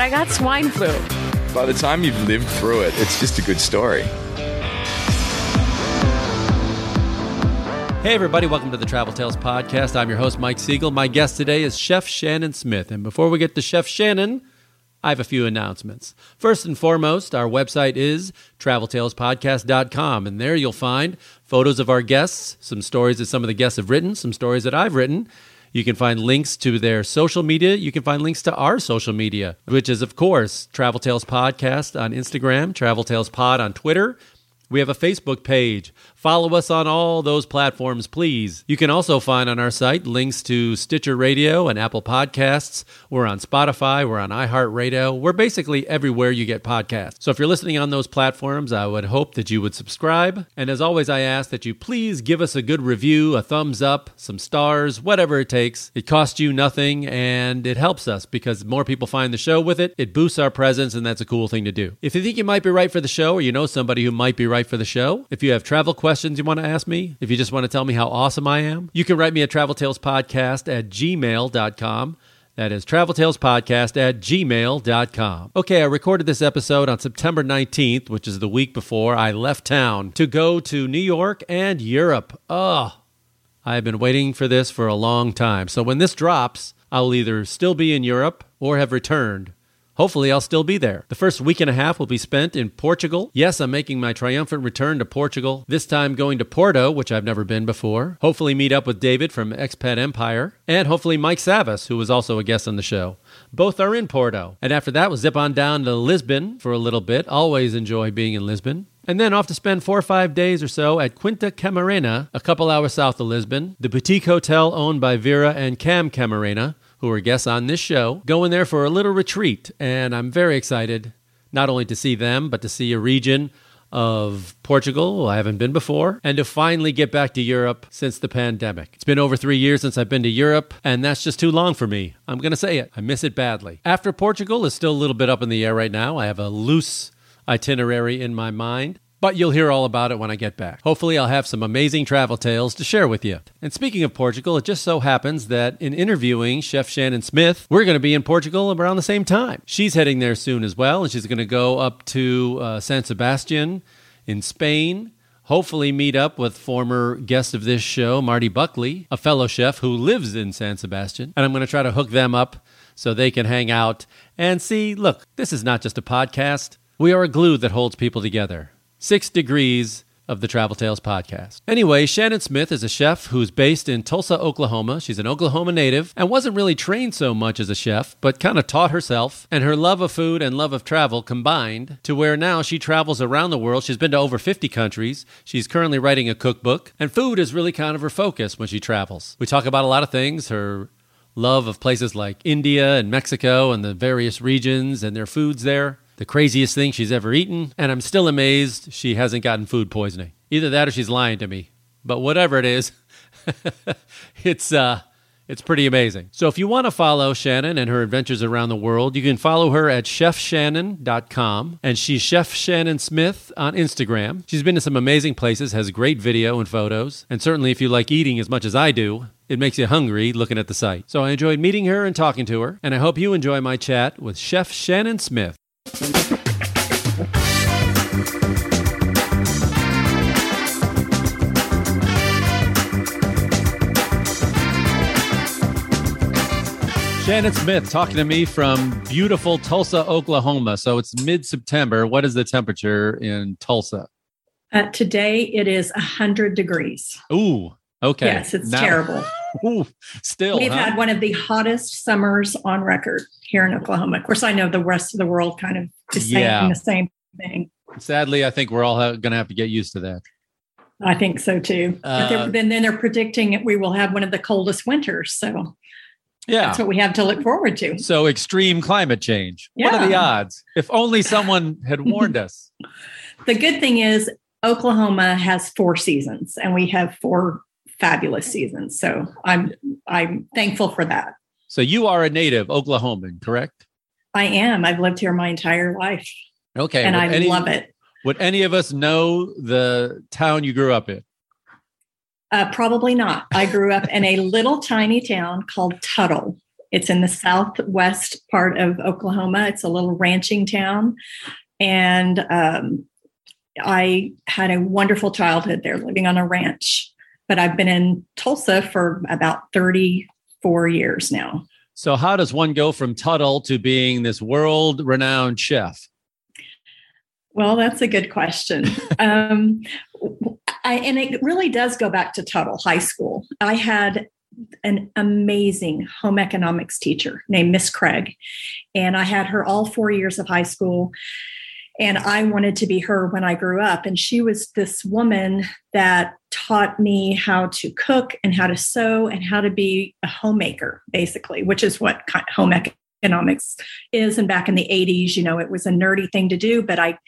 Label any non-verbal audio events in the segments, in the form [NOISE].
I got swine flu. By the time you've lived through it, it's just a good story. Hey, everybody, welcome to the Travel Tales Podcast. I'm your host, Mike Siegel. My guest today is Chef Shannon Smith. And before we get to Chef Shannon, I have a few announcements. First and foremost, our website is traveltalespodcast.com, and there you'll find photos of our guests, some stories that some of the guests have written, some stories that I've written. You can find links to their social media. You can find links to our social media, which is, of course, Travel Tales Podcast on Instagram, Travel Tales Pod on Twitter. We have a Facebook page. Follow us on all those platforms, please. You can also find on our site links to Stitcher Radio and Apple Podcasts. We're on Spotify, we're on iHeartRadio. We're basically everywhere you get podcasts. So if you're listening on those platforms, I would hope that you would subscribe. And as always, I ask that you please give us a good review, a thumbs up, some stars, whatever it takes. It costs you nothing and it helps us because more people find the show with it. It boosts our presence, and that's a cool thing to do. If you think you might be right for the show or you know somebody who might be right for the show, if you have travel questions you want to ask me, if you just want to tell me how awesome I am, you can write me at Travel Tales Podcast at gmail.com. That is traveltalespodcast at gmail.com. Okay, I recorded this episode on September 19th, which is the week before I left town to go to New York and Europe. Oh, I have been waiting for this for a long time. So when this drops, I will either still be in Europe or have returned. Hopefully, I'll still be there. The first week and a half will be spent in Portugal. Yes, I'm making my triumphant return to Portugal, this time going to Porto, which I've never been before. Hopefully, meet up with David from Expat Empire, and hopefully, Mike Savas, who was also a guest on the show. Both are in Porto. And after that, we'll zip on down to Lisbon for a little bit. Always enjoy being in Lisbon. And then off to spend four or five days or so at Quinta Camarena, a couple hours south of Lisbon, the boutique hotel owned by Vera and Cam Camarena, who are guests on this show, going there for a little retreat. And I'm very excited not only to see them, but to see a region of Portugal I haven't been before, and to finally get back to Europe since the pandemic. It's been over three years since I've been to Europe, and that's just too long for me. I'm going to say it. I miss it badly. After Portugal is still a little bit up in the air right now. I have a loose itinerary in my mind. But you'll hear all about it when I get back. Hopefully, I'll have some amazing travel tales to share with you. And speaking of Portugal, it just so happens that in interviewing Chef Shannon Smith, we're going to be in Portugal around the same time. She's heading there soon as well, and she's going to go up to uh, San Sebastian in Spain. Hopefully, meet up with former guest of this show, Marti Buckley, a fellow chef who lives in San Sebastian. And I'm going to try to hook them up so they can hang out and see look, this is not just a podcast, we are a glue that holds people together. Six degrees of the Travel Tales podcast. Anyway, Shannon Smith is a chef who's based in Tulsa, Oklahoma. She's an Oklahoma native and wasn't really trained so much as a chef, but kind of taught herself. And her love of food and love of travel combined to where now she travels around the world. She's been to over 50 countries. She's currently writing a cookbook, and food is really kind of her focus when she travels. We talk about a lot of things her love of places like India and Mexico and the various regions and their foods there the craziest thing she's ever eaten, and I'm still amazed she hasn't gotten food poisoning. Either that or she's lying to me. But whatever it is, [LAUGHS] it's uh it's pretty amazing. So if you want to follow Shannon and her adventures around the world, you can follow her at chefshannon.com and she's Chef Shannon Smith on Instagram. She's been to some amazing places, has great video and photos, and certainly if you like eating as much as I do, it makes you hungry looking at the site. So I enjoyed meeting her and talking to her, and I hope you enjoy my chat with Chef Shannon Smith. Shannon Smith talking to me from beautiful Tulsa, Oklahoma. So it's mid September. What is the temperature in Tulsa? Uh, today it is 100 degrees. Ooh, okay. Yes, it's Now- terrible. [LAUGHS] Ooh, still. We've huh? had one of the hottest summers on record here in Oklahoma. Of course, I know the rest of the world kind of is saying Yeah. the same thing. Sadly, I think we're all going to have to get used to that. I think so too. Uh, then, then they're predicting that we will have one of the coldest winters. So Yeah. That's what we have to look forward to. So extreme climate change. What are the odds? If only someone had [LAUGHS] warned us. The good thing is Oklahoma has four seasons and we have four fabulous seasons. So I'm I'm thankful for that. So you are a native Oklahoman, correct? I am. I've lived here my entire life Okay. and would I any- love it. Would any of us know the town you grew up in? Uh, probably not. I grew up in a [LAUGHS] little tiny town called Tuttle. It's in the southwest part of Oklahoma. It's a little ranching town. And um, I had a wonderful childhood there living on a ranch. But I've been in Tulsa for about 34 years now. So how does one go from Tuttle to being this world renowned chef? Well, that's a good question. [LAUGHS] um, I, and it really does go back to Tuttle High School. I had an amazing home economics teacher named Miss Craig, and I had her all four years of high school. And I wanted to be her when I grew up. And she was this woman that taught me how to cook and how to sew and how to be a homemaker, basically, which is what home economics is. And back in the 80s, you know, it was a nerdy thing to do, but I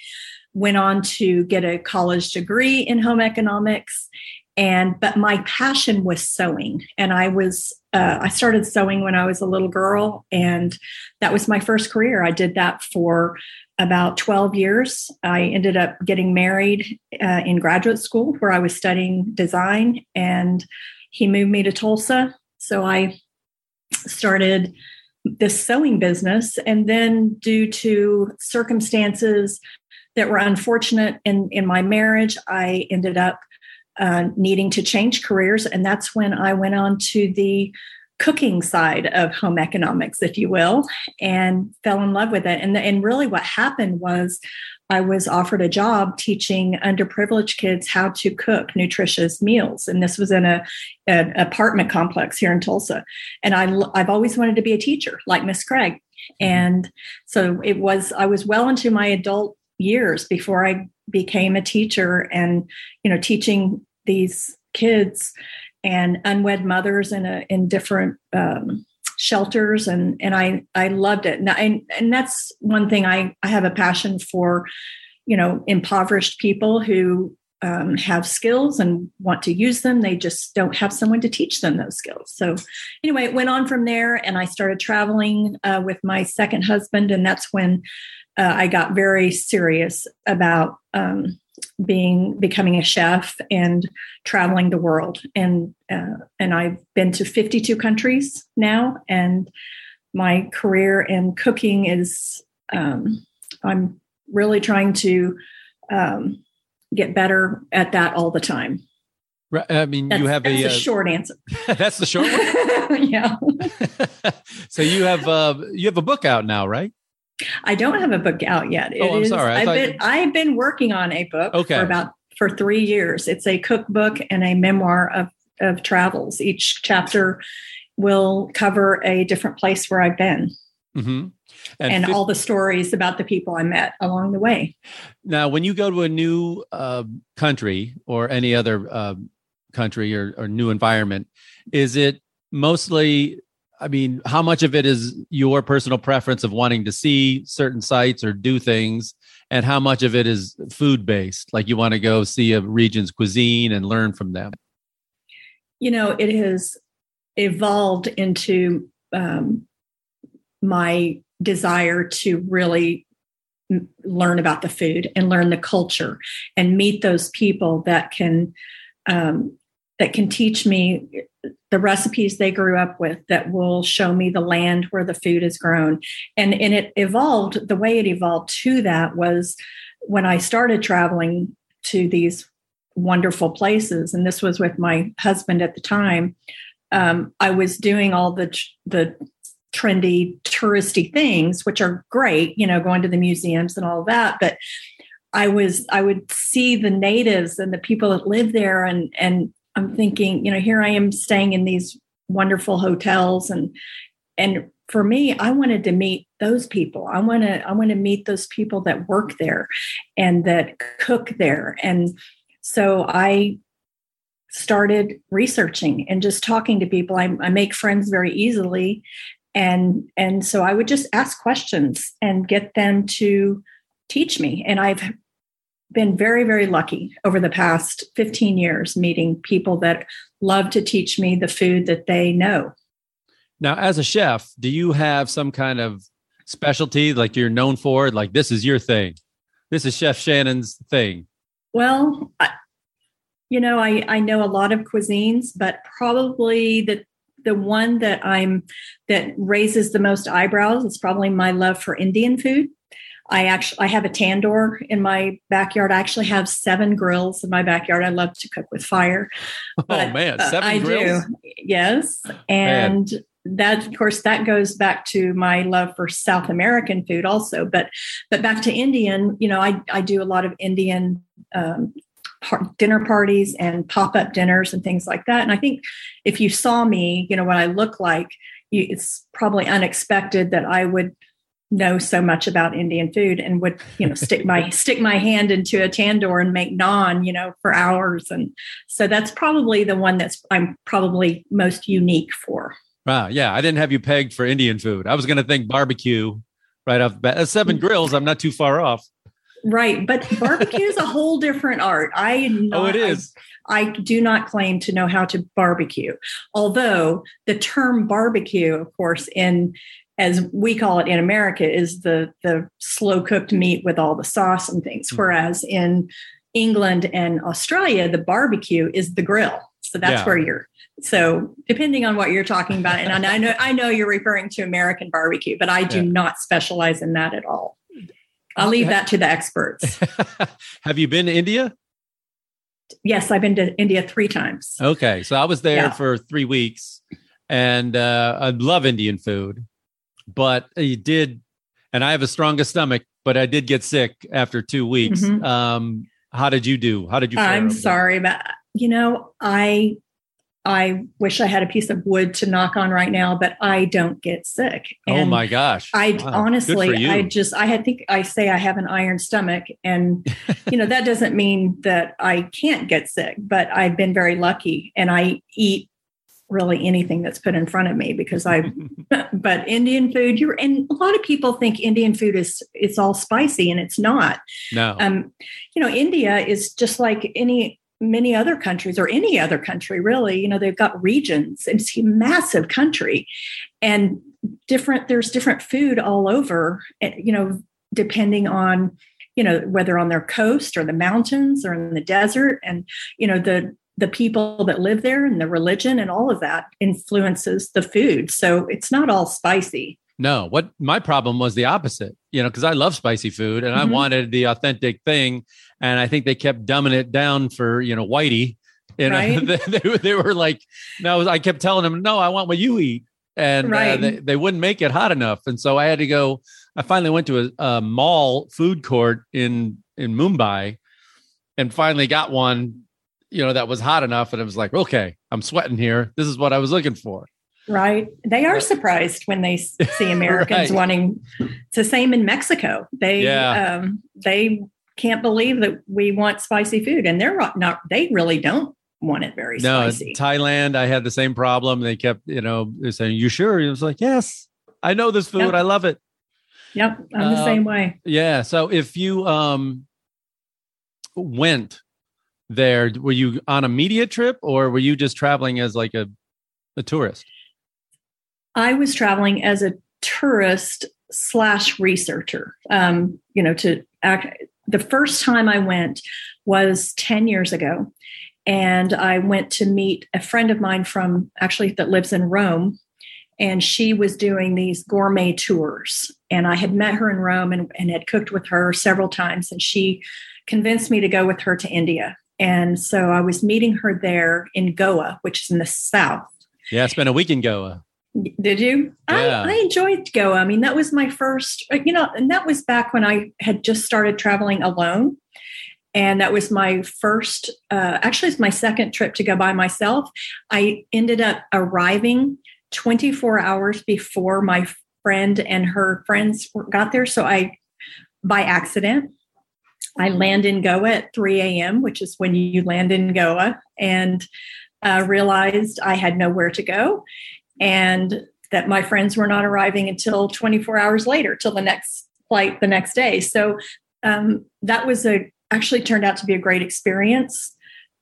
went on to get a college degree in home economics and but my passion was sewing. And i was uh, i started sewing when i was a little girl and that was my first career. I did that for about 12 years. I ended up getting married uh, in graduate school where i was studying design and he moved me to tulsa. So i started this sewing business and then due to circumstances that were unfortunate in in my marriage i ended up uh, needing to change careers. And that's when i went on to the cooking side of home economics if you will and fell in love with it. And, and really what happened was i was offered a job teaching underprivileged kids how to cook nutritious meals. And this was in a an apartment complex here in tulsa. And I, i've always wanted to be a teacher like miss craig. And so it was i was well into my adult years before I became a teacher and you know teaching these kids and unwed mothers in a in different um, shelters. And and I I loved it. And, I, and that's one thing I I have a passion for you know impoverished people who um, have skills and want to use them. They just don't have someone to teach them those skills. So anyway it went on from there and I started traveling uh, with my second husband. And that's when uh, I got very serious about um, being becoming a chef and traveling the world. And uh, and I've been to 52 countries now, and my career in cooking is um, I'm really trying to um, get better at that all the time. Right, I mean, That's, you have that's a, a uh, short answer. [LAUGHS] that's the short [LAUGHS] one. yeah, [LAUGHS] so you have uh, you have a book out now, right? I don't have a book out yet. Oh, I'm is- sorry. I I've been you- I've been working on a book Okay. for about for three years. It's a cookbook and a memoir of of travels. Each chapter will cover a different place where I've been Mm-hmm. and, all the stories about the people I met along the way. Now, when you go to a new uh, country or any other uh, country or, or new environment, is it mostly? I mean, how much of it is your personal preference of wanting to see certain sites or do things, and how much of it is food based? Like you want to go see a region's cuisine and learn from them. You know, it has evolved into um, my desire to really learn about the food and learn the culture and meet those people that can um, that can teach me the recipes they grew up with that will show me the land where the food is grown. And and it evolved the way it evolved to that was when i started traveling to these wonderful places and this was with my husband at the time um, i was doing all the the trendy touristy things which are great you know going to the museums and all that but i was i would see the natives and the people that live there and and i'm thinking you know here i am staying in these wonderful hotels and and for me i wanted to meet those people i want to i want to meet those people that work there and that cook there and so i started researching and just talking to people. I, I make friends very easily, and and so I would just ask questions and get them to teach me. And I've been very very lucky over the past 15 years meeting people that love to teach me the food that they know. Now, as a chef, do you have some kind of specialty like you're known for? Like this is your thing. This is Chef Shannon's thing. Well, I, you know, I I know a lot of cuisines, but probably the the one that I'm that raises the most eyebrows is probably my love for Indian food. I actually I have a tandoor in my backyard. I actually have seven grills in my backyard. I love to cook with fire. [LAUGHS] oh man, uh, I grills. do. Yes, and man. that of course that goes back to my love for South American food also. But but back to Indian, you know, I I do a lot of Indian um, dinner parties and pop up dinners and things like that. And I think if you saw me, you know, what I look like, you, it's probably unexpected that I would know so much about Indian food and would you know stick my [LAUGHS] stick my hand into a tandoor and make naan you know for hours and so that's probably the one that's I'm probably most unique for. Wow, yeah, I didn't have you pegged for Indian food. I was going to think barbecue right off the bat. Seven Mm. grills, I'm not too far off. Right, but barbecue is a whole different art. I [LAUGHS] not, oh, it is. I, I do not claim to know how to barbecue, although the term barbecue, of course, in as we call it in America, is the the slow cooked meat with all the sauce and things. Mm-hmm. Whereas in England and Australia, the barbecue is the grill. So that's Yeah. where you're. So depending on what you're talking about, and I know I know you're referring to American barbecue, but I do Yeah. not specialize in that at all. I'll leave that to the experts. [LAUGHS] have you been to India? Yes, I've been to India three times. Okay, so I was there Yeah. for three weeks, and uh, I love Indian food, but you did, and I have a stronger stomach, but I did get sick after two weeks. Mhm. Um, how did you do? How did you? I'm there? sorry, but you know, I I wish I had a piece of wood to knock on right now, but I don't get sick. Oh my gosh! I Wow, honestly. I just, I had think I say I have an iron stomach, and you know that doesn't mean that I can't get sick. But I've been very lucky, and I eat really anything that's put in front of me because I. [LAUGHS] but Indian food, you're, and a lot of people think Indian food is it's all spicy, and it's not. no. Um, you know, India is just like any many other countries or any other country really you know they've got regions it's a massive country and different there's different food all over eh, you know depending on you know whether on their coast or the mountains or in the desert and you know the the people that live there and the religion and all of that influences the food so it's not all spicy No, what my problem was the opposite, you know, because I love spicy food and I Mhm. wanted the authentic thing. And I think they kept dumbing it down for, you know, Whitey. And Right. [LAUGHS] they, they, they were like, no, I kept telling them, no, I want what you eat. And uh, they, they wouldn't make it hot enough. And so I had to go, I finally went to a, a mall food court in, in Mumbai and finally got one, you know, that was hot enough. And it was like, okay, I'm sweating here. This is what I was looking for. Right. They are surprised when they see [LAUGHS] Americans Right. wanting. It's the same in Mexico. They Yeah. um, they can't believe that we want spicy food, and they're not-. They really don't want it very No, spicy. Thailand, I had the same problem. They kept, you know, they're saying, "You sure?" It was like, "Yes, I know this food. Yep. I love it." yep, I'm the Um, same way. Yeah. So if you um went there, were you on a media trip or were you just traveling as like a a tourist? I was traveling as a tourist slash researcher. Um, you know, to act. The first time I went was ten years ago, and I went to meet a friend of mine from actually that lives in Rome, and she was doing these gourmet tours. And I had met her in Rome and, and had cooked with her several times, and she convinced me to go with her to India. And so I was meeting her there in Goa, which is in the south. Yeah, I spent a week in Goa. Did you? Yeah. I, I enjoyed Goa. I mean, that was my first, uh, you know, and that was back when I had just started traveling alone. And that was my first, uh, actually, it's my second trip to go by myself. I ended up arriving 24 hours before my friend and her friends got there. So I, by accident, I land in Goa at 3 a.m., which is when you land in Goa, and uh, realized I had nowhere to go and that my friends were not arriving until 24 hours later, till the next flight the next day. So um, that was a actually turned out to be a great experience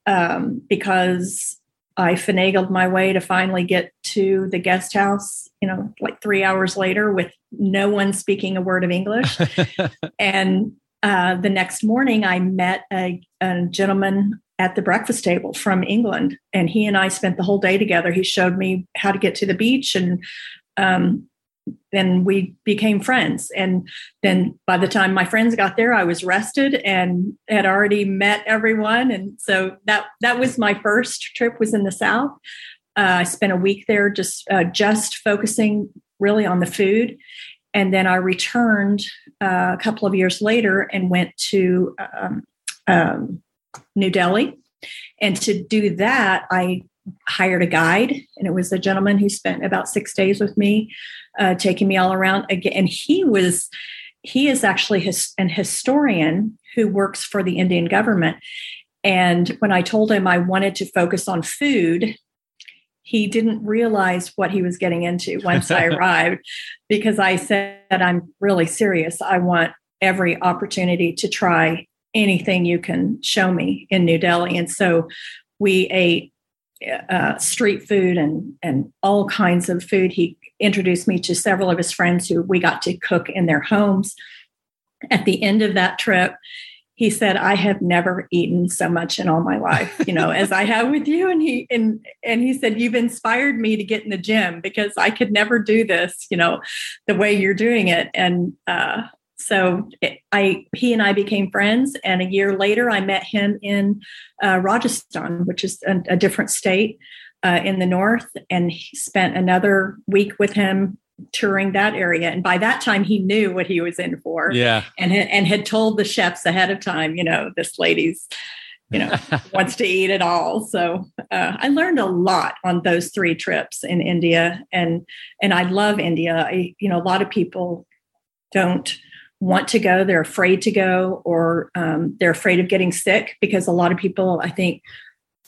um, because I finagled my way to finally get to the guest house, you know, like three hours later with no one speaking a word of English. [LAUGHS] and uh, the next morning, I met a, a, gentleman at the breakfast table from England, and he and I spent the whole day together. He showed me how to get to the beach, and um, then we became friends. And then by the time my friends got there, I was rested and had already met everyone. And so that that was my first trip. Was in the South. Uh, I spent a week there, just uh, just focusing really on the food. And then I returned uh, a couple of years later and went to um, um, New Delhi. And to do that, I hired a guide, and it was a gentleman who spent about six days with me, uh, taking me all around. Again, and he was he is actually his, an historian who works for the Indian government. And when I told him I wanted to focus on food, he didn't realize what he was getting into once I [LAUGHS] arrived because I said, I'm really serious. I want every opportunity to try anything you can show me in New Delhi. And so we ate uh, street food and and all kinds of food. He introduced me to several of his friends who we got to cook in their homes. At the end of that trip, he said, "I have never eaten so much in all my life, you know, as I have with you." And he and and he said, "You've inspired me to get in the gym because I could never do this, you know, the way you're doing it." And uh, so I he and I became friends, and a year later, I met him in uh, Rajasthan, which is a, a different state uh, in the north, and spent another week with him touring that area. And by that time, he knew what he was in for. Yeah, and and had told the chefs ahead of time, you know, this lady's you know [LAUGHS] wants to eat it all so uh, i learned a lot on those three trips in india and and i love india i you know a lot of people don't want to go, they're afraid to go, or um, they're afraid of getting sick because a lot of people, I think,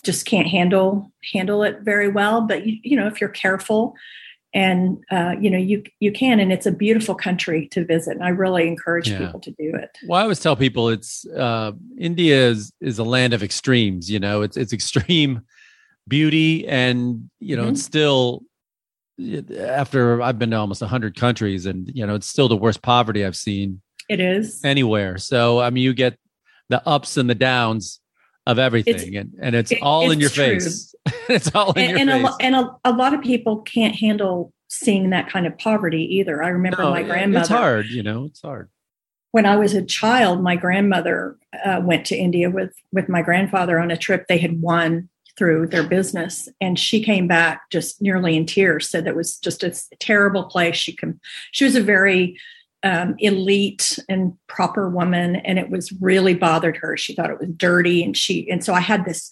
just can't handle handle it very well. But you, you know, if you're careful, and uh, you know, you you can, and it's a beautiful country to visit. And I really encourage yeah. people to do it. Well, I always tell people it's uh, India is is a land of extremes. You know, it's it's extreme beauty, and you know, mm-hmm. it's still after I've been to almost 100 countries and you know it's still the worst poverty I've seen it is anywhere so I mean you get the ups and the downs of everything it's, and, and it's it, all it's in your true. face [LAUGHS] it's all in and, your and face a, and a, a, lot of people can't handle seeing that kind of poverty either I remember no, my grandmother it's hard you know it's hard when I was a child, my grandmother uh, went to India with with my grandfather on a trip. They had won through their business. And she came back just nearly in tears, said that was just a terrible place. She can, she was a very um, elite and proper woman, and it was really bothered her. She thought it was dirty, and she and so I had this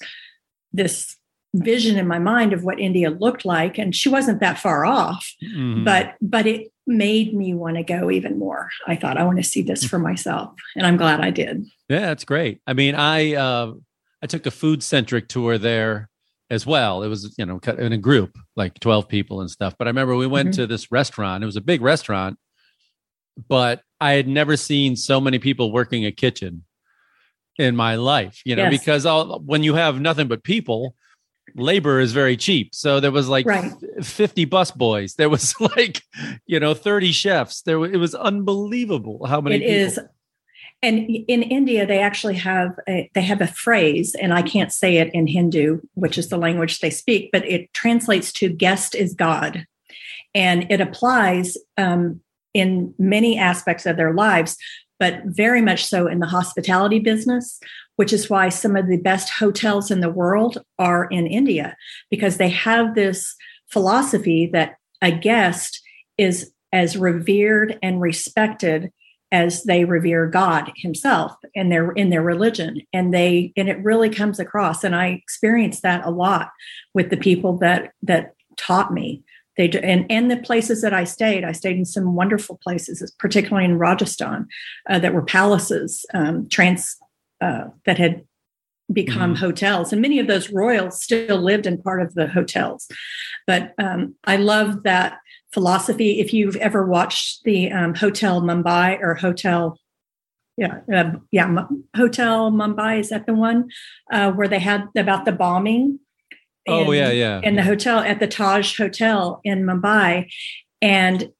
this vision in my mind of what India looked like, and she wasn't that far off, mm-hmm. but but it made me want to go even more. I thought I want to see this for myself, and I'm glad I did. Yeah, that's great. I mean, I uh, I took a food centric tour there as well. It was, you know, in a group, like 12 people and stuff. But I remember we went mm-hmm. to this restaurant. It was a big restaurant, but I had never seen so many people working a kitchen in my life, you know, yes. because all, when you have nothing but people, labor is very cheap. So there was like right. 50 bus boys. There was [LAUGHS] like, you know, 30 chefs. There it was unbelievable how many It people. is and in India, they actually have a, they have a phrase, and I can't say it in Hindu, which is the language they speak, but it translates to "guest is God," and it applies um, in many aspects of their lives, but very much so in the hospitality business, which is why some of the best hotels in the world are in India because they have this philosophy that a guest is as revered and respected as they revere God himself and their in their religion. And they and it really comes across and I experienced that a lot with the people that that taught me. They and and the places that I stayed, I stayed in some wonderful places, particularly in Rajasthan, uh, that were palaces, um, trans uh, that had become mm-hmm. hotels, and many of those royals still lived in part of the hotels. But um, I love that philosophy. If you've ever watched the um, Hotel Mumbai or Hotel yeah, uh, yeah, M- Hotel Mumbai is that the one uh, where they had about the bombing? oh yeah, yeah. In the hotel at the Taj Hotel in Mumbai, and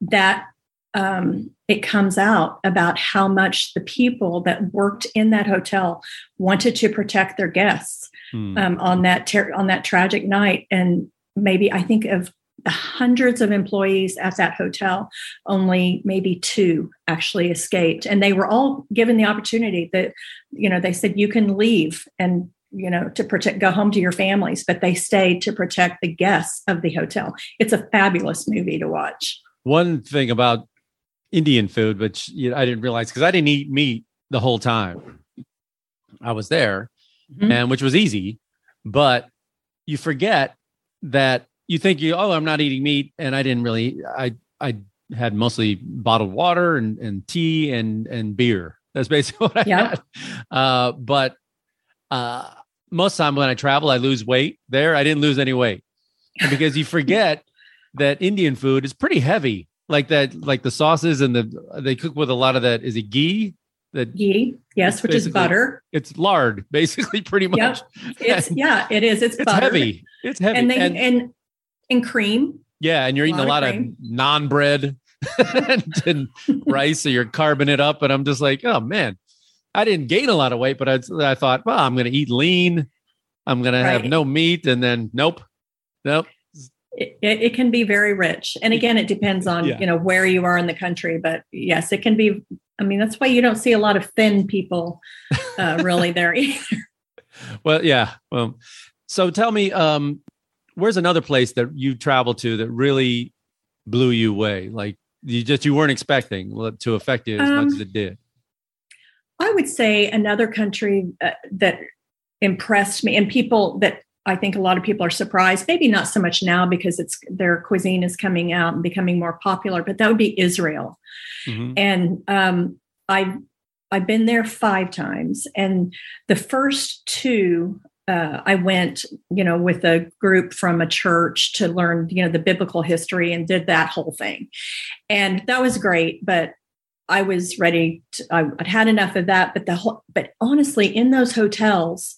that um, it comes out about how much the people that worked in that hotel wanted to protect their guests hmm. um, on that ter- on that tragic night, and maybe I think of the hundreds of employees at that hotel, only maybe two actually escaped. And they were all given the opportunity that, you know, they said, you can leave and, you know, to protect, go home to your families, but they stayed to protect the guests of the hotel. It's a fabulous movie to watch. One thing about Indian food, which you know, I didn't realize because I didn't eat meat the whole time I was there, mm-hmm. and which was easy, but you forget that you think you oh I'm not eating meat and I didn't really I I had mostly bottled water and, and tea and and beer. That's basically [LAUGHS] what I yeah. had. Uh, but uh, most time when I travel, I lose weight. There, I didn't lose any weight because you forget that Indian food is pretty heavy. Like that, like the sauces and the they cook with a lot of that. Is it ghee? That ghee, yes, which is butter. It's lard, [LAUGHS] basically, pretty much. Yep. It's yeah, it is. It's, it's butter. heavy. It's heavy, and they and, and and cream. Yeah, and you're eating a lot, of, of naan bread and, [LAUGHS] and rice, so you're carving it up. And I'm just like, oh man, I didn't gain a lot of weight, but I, I thought, well, I'm going to eat lean. I'm going right. to have no meat, and then nope, nope. It, it, can be very rich, and again, it depends on yeah. you know where you are in the country. But yes, it can be. I mean, that's why you don't see a lot of thin people uh, [LAUGHS] really there either. well, yeah. Well, so tell me, um, where's another place that you traveled to that really blew you away? Like you just you weren't expecting to affect you as um, much as it did. I would say another country uh, that impressed me, and people that I think a lot of people are surprised. Maybe not so much now because it's their cuisine is coming out and becoming more popular, but that would be Israel. Mm-hmm. And um, I've I've been there five times, and the first two uh, I went, you know, with a group from a church to learn, you know, the biblical history and did that whole thing. And that was great, but I was ready to, I, would had enough of that. But the whole, but honestly, in those hotels,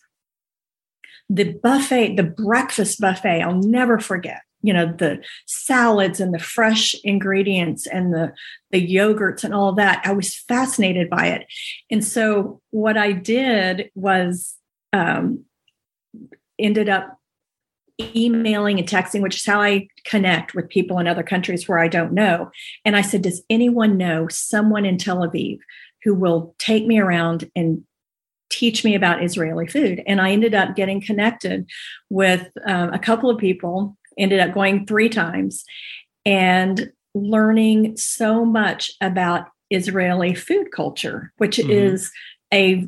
the buffet, the breakfast buffet, I'll never forget. You know, the salads and the fresh ingredients and the the yogurts and all that. I was fascinated by it. And so what I did was um, ended up emailing and texting, which is how I connect with people in other countries where I don't know. And I said, Does anyone know someone in Tel Aviv who will take me around and teach me about Israeli food? And I ended up getting connected with um, a couple of people, ended up going three times and learning so much about Israeli food culture, which mm-hmm. is a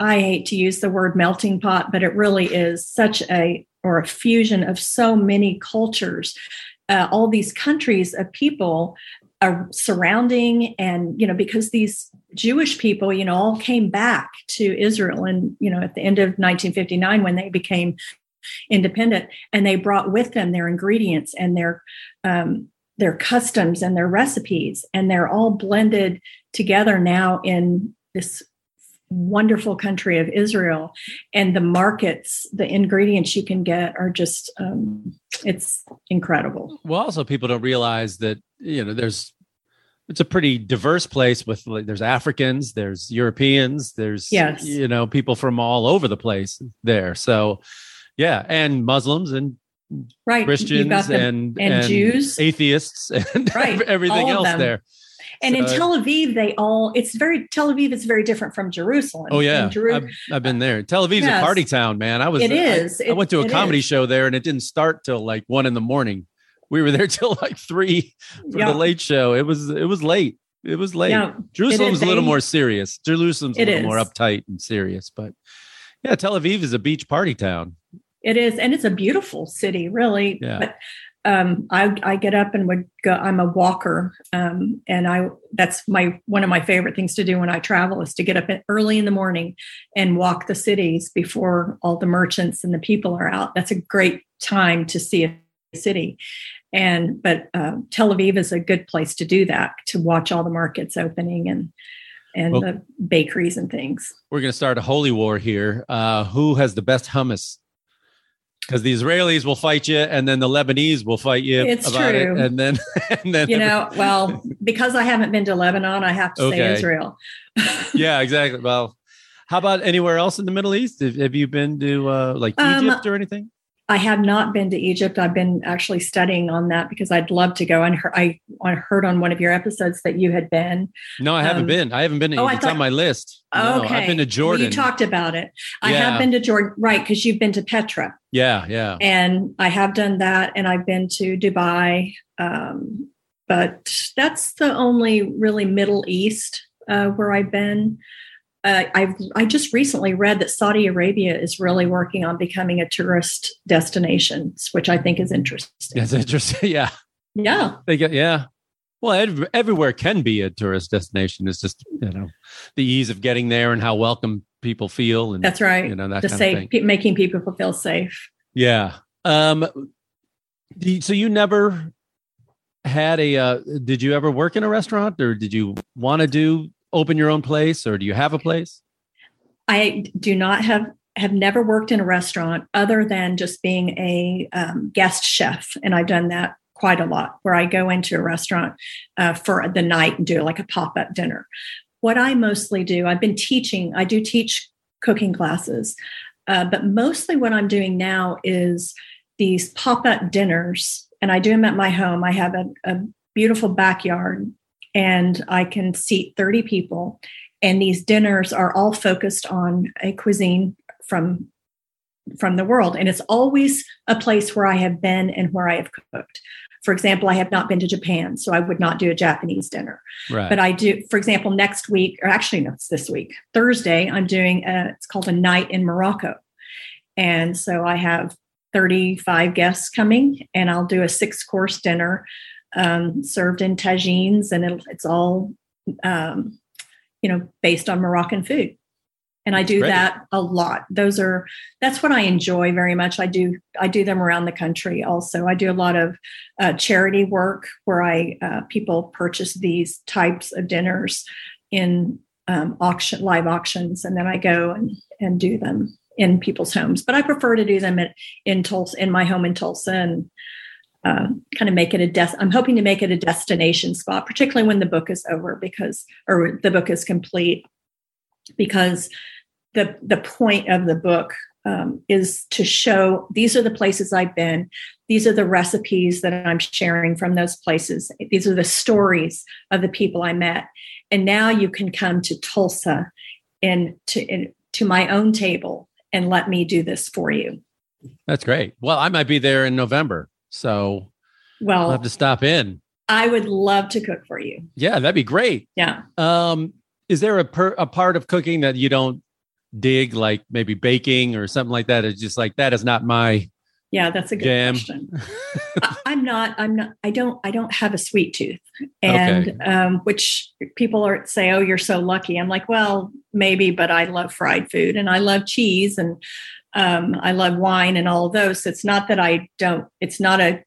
I hate to use the word melting pot, but it really is such a or a fusion of so many cultures, uh, all these countries of people are surrounding and you know because these jewish people you know all came back to israel and you know at the end of 1959 when they became independent and they brought with them their ingredients and their um, their customs and their recipes and they're all blended together now in this wonderful country of Israel, and the markets, the ingredients you can get are just um, it's incredible. Well, also people don't realize that you know there's it's a pretty diverse place with like, there's Africans, there's Europeans, there's yes. you know people from all over the place there. So yeah, and Muslims and right Christians and, and, and Jews, atheists, and [LAUGHS] right. everything else there. And so, in Tel Aviv, they all it's very Tel Aviv is very different from Jerusalem. Oh yeah, Jeru- I've, I've, been there. Tel Aviv's yes. a party town, man. I was it is. I, I went to a comedy is. show there, and it didn't start till like one in the morning. We were there [LAUGHS] till like three for yeah. the late show. It was it was late. It was late. Yeah, Jerusalem's a little more serious. Jerusalem's a little is. more uptight and serious, but yeah, Tel Aviv is a beach party town. It is, and it's a beautiful city, really. Yeah. But um, I, I get up and would go. I'm a walker, um, and I that's my one of my favorite things to do when I travel is to get up early in the morning and walk the cities before all the merchants and the people are out. That's a great time to see a city, and but uh, Tel Aviv is a good place to do that to watch all the markets opening and and well, the bakeries and things. We're going to start a holy war here. Uh, who has the best hummus? because the Israelis will fight you, and then the Lebanese will fight you. It's about true, it, and then [LAUGHS] and then you know, well, because I haven't been to Lebanon, I have to okay. say Israel. [LAUGHS] yeah, exactly. Well, how about anywhere else in the Middle East? Have, you been to uh, like um, Egypt um, or anything? I have not been to Egypt. I've been actually studying on that because I'd love to go. And I, I heard on one of your episodes that you had been. No, I haven't um, been. I haven't been. To, oh, it's thought, on my list. No, okay, I've been to Jordan. Well, you talked about it. I yeah. have been to Jordan, right? Because you've been to Petra. Yeah, yeah. And I have done that, and I've been to Dubai. Um, but that's the only really Middle East uh, where I've been uh, I I just recently read that Saudi Arabia is really working on becoming a tourist destination, which I think is interesting. That's interesting. [LAUGHS] Yeah. Yeah. They get yeah. Well, ev- everywhere can be a tourist destination. It's just you know the ease of getting there and how welcome people feel. And that's right. You know that safe, of thing. making people feel safe. Yeah. Um. So you never had a? Uh, did you ever work in a restaurant, or did you want to do open your own place or do you have a place? I do not have have never worked in a restaurant other than just being a um, guest chef, and I've done that quite a lot. Where I go into a restaurant uh, for the night and do like a pop up dinner. What I mostly do, I've been teaching. I do teach cooking classes, uh, but mostly what I'm doing now is these pop up dinners, and I do them at my home. I have a, a beautiful backyard and I can seat 30 people. And these dinners are all focused on a cuisine from from the world. And it's always a place where I have been and where I have cooked. For example, I have not been to Japan, so I would not do a Japanese dinner. Right. But I do, for example, next week, or actually, no, it's this week, Thursday, I'm doing a, it's called a night in Morocco. And so I have 35 guests coming, and I'll do a six course dinner um, served in tagines, and it, it's all um, you know based on Moroccan food. And I do that a lot. Those are that's what I enjoy very much. I do I do them around the country. Also, I do a lot of uh, charity work where I uh, people purchase these types of dinners in um, auction live auctions, and then I go and and do them in people's homes. But I prefer to do them in, in Tulsa, in my home in Tulsa, and uh, kind of make it a des- I'm hoping to make it a destination spot, particularly when the book is over because or the book is complete, because the the point of the book um, is to show these are the places I've been, these are the recipes that I'm sharing from those places, these are the stories of the people I met, and now you can come to Tulsa and to in, to my own table and let me do this for you. That's great. Well, I might be there in November. So well, I'll have to stop in. I would love to cook for you. Yeah, that'd be great. Yeah. Um, is there a per, a part of cooking that you don't dig, like maybe baking or something like that? It's just like that is not my yeah, that's a good jam. question. [LAUGHS] I, am not. I'm not. I don't. I don't have a sweet tooth, and okay. um, which people are say, "Oh, you're so lucky." I'm like, well, maybe, but I love fried food and I love cheese and um, I love wine and all of those. So it's not that I don't, it's not a,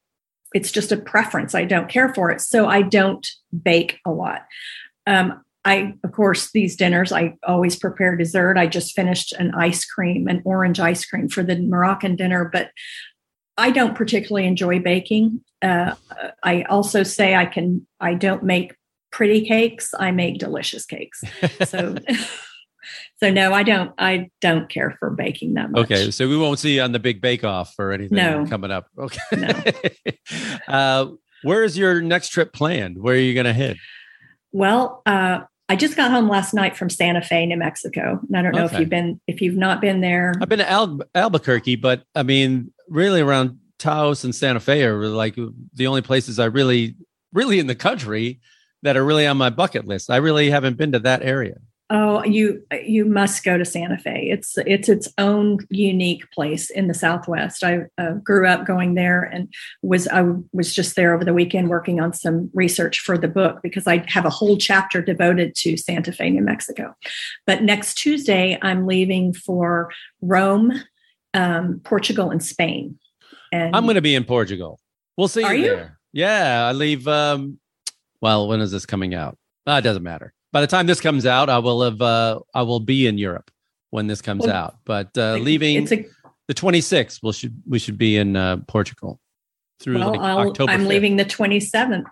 it's just a preference. I don't care for it. So I don't bake a lot. Um, I, of course, these dinners, I always prepare dessert. I just finished an ice cream, an orange ice cream for the Moroccan dinner, but I don't particularly enjoy baking. Uh, I also say I can, I don't make pretty cakes. I make delicious cakes. So [LAUGHS] so no, I don't. I don't care for baking that much. Okay, so we won't see you on the big Bake Off or anything no. coming up. [LAUGHS] Okay. No. [LAUGHS] uh, where is your next trip planned? Where are you going to head? Well, uh, I just got home last night from Santa Fe, New Mexico, and I don't know okay. if you've been if you've not been there. I've been to Al- Albuquerque, but I mean, really around Taos and Santa Fe are like the only places I really, really in the country that are really on my bucket list. I really haven't been to that area. Oh, you you must go to Santa Fe. It's it's its own unique place in the Southwest. I uh, grew up going there and was I was just there over the weekend working on some research for the book because I have a whole chapter devoted to Santa Fe, New Mexico. But next Tuesday, I'm leaving for Rome, um, Portugal, and Spain. And I'm going to be in Portugal. We'll see Are you you? there. Yeah, I leave. Um, well, when is this coming out? Uh, it doesn't matter. By the time this comes out, I will have. Uh, I will be in Europe when this comes Well, out. But uh, leaving a the 26th, we should we should be in uh, Portugal through well. like October. I'm 5th. leaving the 27th.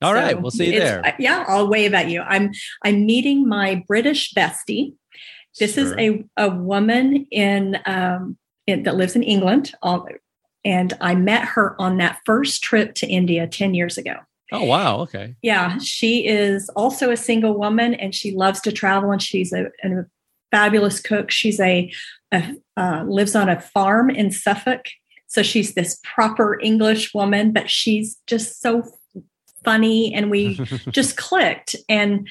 All right, So we'll see you there. Yeah, I'll wave at you. I'm I'm meeting my British bestie. This is a a woman in um in, that lives in England, all, and I met her on that first trip to India ten years ago. Oh wow, okay. Yeah, she is also a single woman, and she loves to travel, and she's a, a fabulous cook. She's a, a uh, lives on a farm in Suffolk, so she's this proper English woman, but she's just so funny, and we [LAUGHS] just clicked. And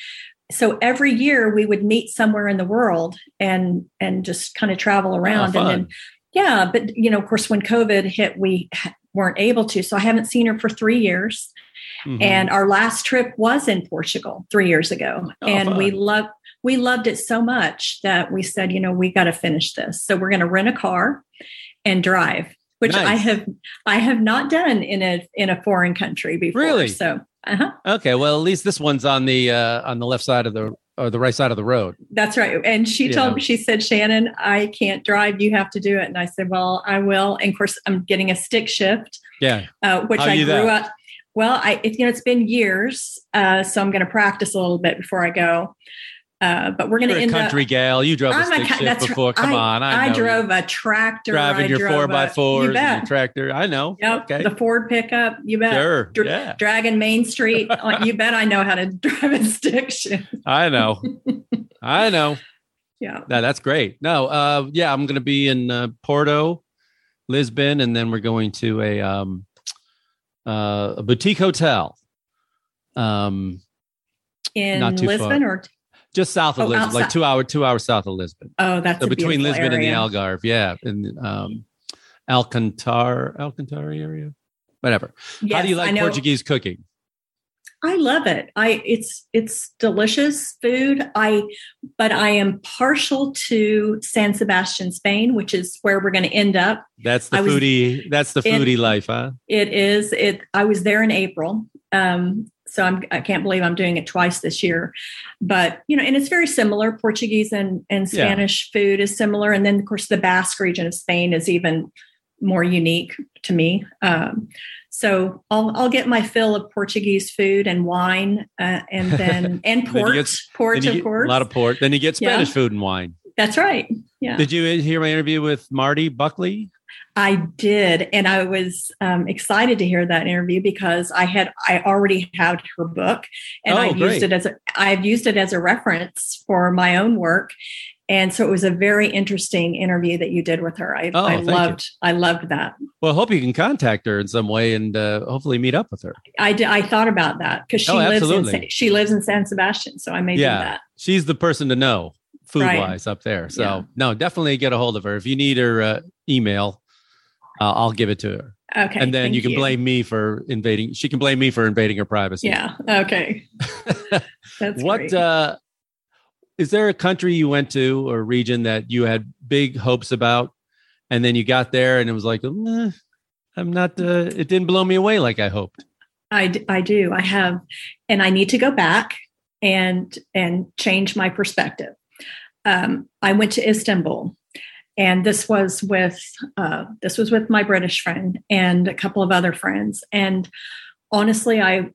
so every year we would meet somewhere in the world and and just kind of travel around, and then yeah, but you know, of course, when COVID hit, we weren't able to. So I haven't seen her for three years. Mhm. And our last trip was in Portugal three years ago. Oh, and we loved we loved it so much that we said, you know, we got to finish this. So we're going to rent a car and drive, which I have I have not done in a in a foreign country before. Really? So uh-huh. okay, well at least this one's on the uh, on the left side of the or the right side of the road. That's right. And she Yeah. told me, she said, Shannon, I can't drive. You have to do it. And I said, well, I will. And of course, I'm getting a stick shift, Yeah. uh, which How I grew that? up. Well, I, it, you know, it's been years. Uh, so I'm going to practice a little bit before I go. Uh, but we're going to end country up. gal. You drove a I'm stick a, shift ki- before. Come I, on, I, you. drove a tractor. driving I your four by a- fours You and your bet. tractor. I know. Yep, Okay. the Ford pickup. You bet. Sure. Yeah. Dragon Main Street. [LAUGHS] you bet. I know how to drive a stick shift. I know. I know. [LAUGHS] Yeah. No, that's great. No, uh, yeah, I'm going to be in uh, Porto, Lisbon, and then we're going to a um, uh, a boutique hotel, um, In Not too Lisbon far. or just south of Oh, Lisbon, like two hour two hours south of Lisbon. oh, that's So a between Lisbon area. and the Algarve, yeah, in um, Alcantar, Alcantar area, whatever. How do you like. Portuguese cooking? I love it. I it's it's delicious food. I but I am partial to San Sebastian, Spain, which is where we're going to end up. That's the I was- foodie. That's the foodie life, huh? It is it. I was there in April, um, so I'm I can't believe I'm doing it twice this year. But you know, and it's very similar. Portuguese and and Yeah. Spanish food is similar, and then of course the Basque region of Spain is even more unique to me. Um, so I'll I'll get my fill of Portuguese food and wine, uh, and [LAUGHS] then and Then port, port Then you of get course. A lot of port. Then you get Yeah. Spanish food and wine. That's right. Yeah. Did you hear my interview with Marti Buckley? I did, and I was um, excited to hear that interview because I had I already had her book, and Oh, great. used it as a I've used it as a reference for my own work, and so it was a very interesting interview that you did with her. I, Oh, I thank you. loved I loved that. Well, I hope you can contact her in some way and uh, hopefully meet up with her. I did, I thought about that because she Oh, lives in she lives in San Sebastian, so I may do Yeah. that. She's the person to know food Right. wise up there. So, Yeah. no, definitely get a hold of her. If you need her uh, email, uh, I'll give it to her. Okay, and then you can blame me for invading. She can blame me for invading her privacy. Yeah. Okay. [LAUGHS] That's what great. uh is there a country you went to or region that you had big hopes about and then you got there and it was like "Eh, i'm not uh, it didn't blow me away like i hoped I, I do. I have, and I need to go back and and change my perspective. Um, I went to Istanbul, and this was with uh, this was with my British friend and a couple of other friends. And honestly, I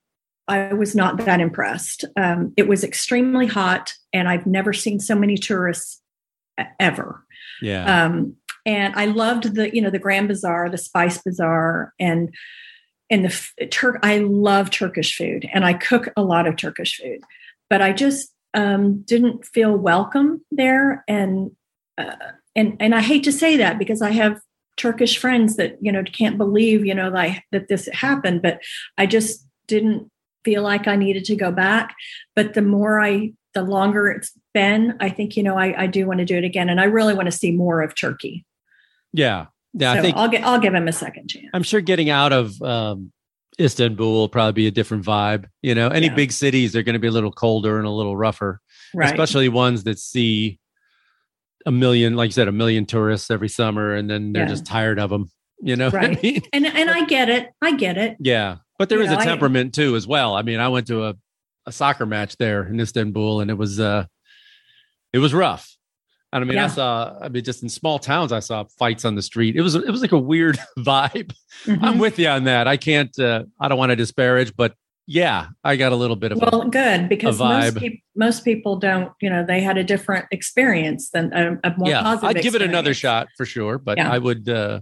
I was not that impressed. Um, it was extremely hot, and I've never seen so many tourists ever. yeah Um, and I loved the, you know, the Grand Bazaar, the Spice Bazaar, and and the Turk. I love Turkish food, and I cook a lot of Turkish food, but I just um, didn't feel welcome there, and uh, and and I hate to say that because I have Turkish friends that you know can't believe you know that I, that this happened, but I just didn't feel like I needed to go back. But the more I the longer it's been, I think you know I, I do want to do it again, and I really want to see more of Turkey. Yeah, yeah. so I think I'll get I'll give him a second chance. I'm sure getting out of um, Istanbul will probably be a different vibe. You know, any Yeah. big cities are going to be a little colder and a little rougher, Right. especially ones that see a million, like you said, a million tourists every summer, and then they're Yeah. just tired of them. You know, what I Right. mean? and and [LAUGHS] I get it. I get it. Yeah, but there You is know, a temperament too, as well. I mean, I went to a, a soccer match there in Istanbul, and it was uh, it was rough. And I mean, I saw, I mean, just in small towns, I saw fights on the street. It was, it was like a weird [LAUGHS] vibe. Mhm. I'm with you on that. I can't, uh, I don't want to disparage, but yeah, I got a little bit of a- Well, good because most people most people don't. You know, they had a different experience than a, a more yeah. positive. I'd give it another shot for sure, but Yeah. I would, uh,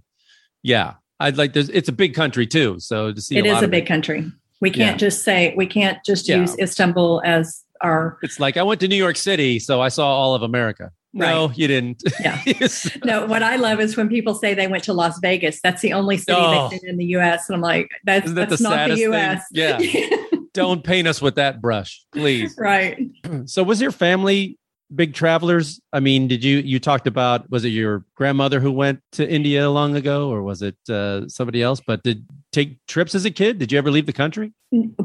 yeah, I'd like this. It's a big country too, so to see It is a big it, country. We can't Yeah. just say we can't just Yeah. use Istanbul as our it's like I went to New York City, so I saw all of America. No, you didn't. Yeah. Yes. [LAUGHS] no. What I love is when people say they went to Las Vegas. That's the only city Oh. they've been in the U.S. And I'm like, that's that that's the not the saddest thing? U.S. Yeah. [LAUGHS] don't paint us with that brush, please. right. [CLEARS THROAT] So was your family big travelers? I mean, did you you talked about was it your grandmother who went to India long ago or was it uh, somebody else but did take trips as a kid? Did you ever leave the country?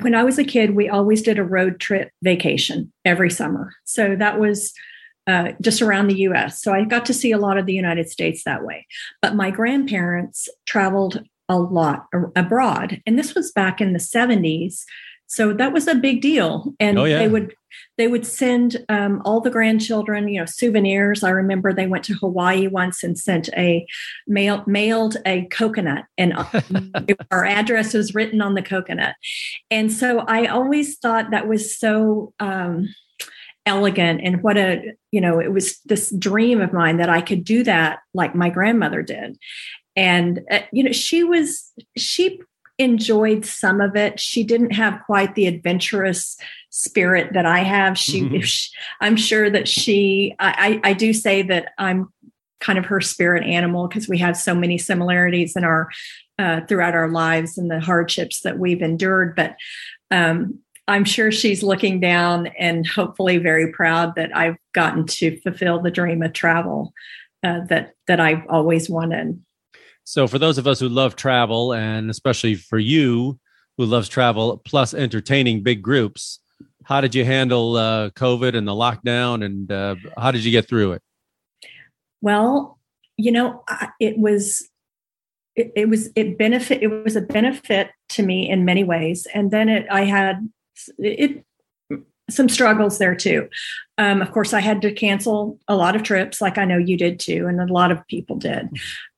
when I was a kid, we always did a road trip vacation every summer. So that was uh, just around the US. So I got to see a lot of the United States that way. But my grandparents traveled a lot abroad. And this was back in the 70s. So that was a big deal. And Oh, yeah. they would they would send um, all the grandchildren, you know, souvenirs. I remember they went to Hawaii once and sent a mail mailed a coconut, and uh, [LAUGHS] our address was written on the coconut. And so I always thought that was so um, elegant, and what a you know, it was this dream of mine that I could do that like my grandmother did. And uh, you know, she was she enjoyed some of it. She didn't have quite the adventurous spirit that I have. She, Mhm. she I'm sure that she, I, I I do say that I'm kind of her spirit animal because we have so many similarities in our, uh, throughout our lives and the hardships that we've endured. But, um, I'm sure she's looking down and hopefully very proud that I've gotten to fulfill the dream of travel uh, that that I've always wanted. So for those of us who love travel and especially for you who loves travel plus entertaining big groups, how did you handle uh, COVID and the lockdown and uh, how did you get through it? Well, you know, it was it, it was it benefit it was a benefit to me in many ways, and then it I had it some struggles there too. Um, of course, I had to cancel a lot of trips, like I know you did too, and a lot of people did.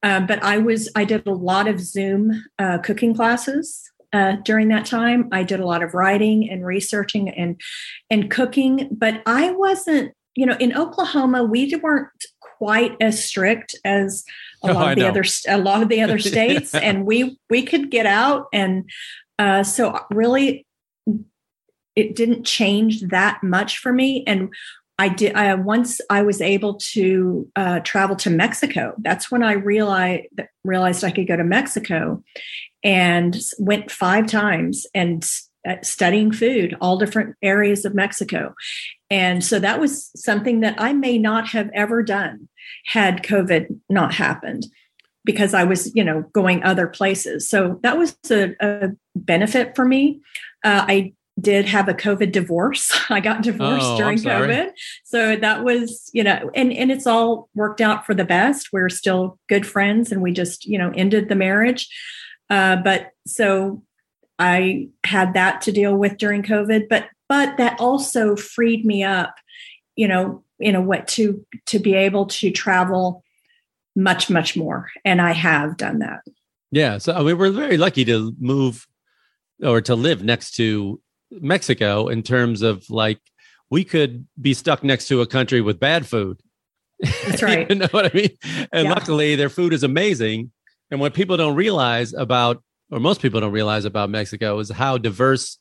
Um, but I was I did a lot of Zoom uh, cooking classes uh, during that time. I did a lot of writing and researching and and cooking, but I wasn't. You know, in Oklahoma, we weren't quite as strict as a [LAUGHS] Oh, lot I of the other a lot of the other [LAUGHS] states, and we we could get out, and uh, so really it didn't change that much for me. And i did I, once i was able to uh, travel to mexico that's when i realized realized i could go to mexico and went five times and uh, studying food all different areas of mexico. And so that was something that i may not have ever done had covid not happened because i was you know going other places. So that was a, a benefit for me. Uh, i did have a COVID divorce. [LAUGHS] I got divorced Oh, during. COVID. So that was, you know, and, and it's all worked out for the best. We're still good friends and we just, you know, ended the marriage. Uh, but so I had that to deal with during COVID, but, but that also freed me up, you know, in a way to, to be able to travel much, much more. And I have done that. Yeah, so I mean, we're very lucky to move or to live next to Mexico in terms of like we could be stuck next to a country with bad food. That's [LAUGHS] right. you know what I mean? And Yeah. luckily, their food is amazing. And what people don't realize about, or most people don't realize about Mexico, is how diverse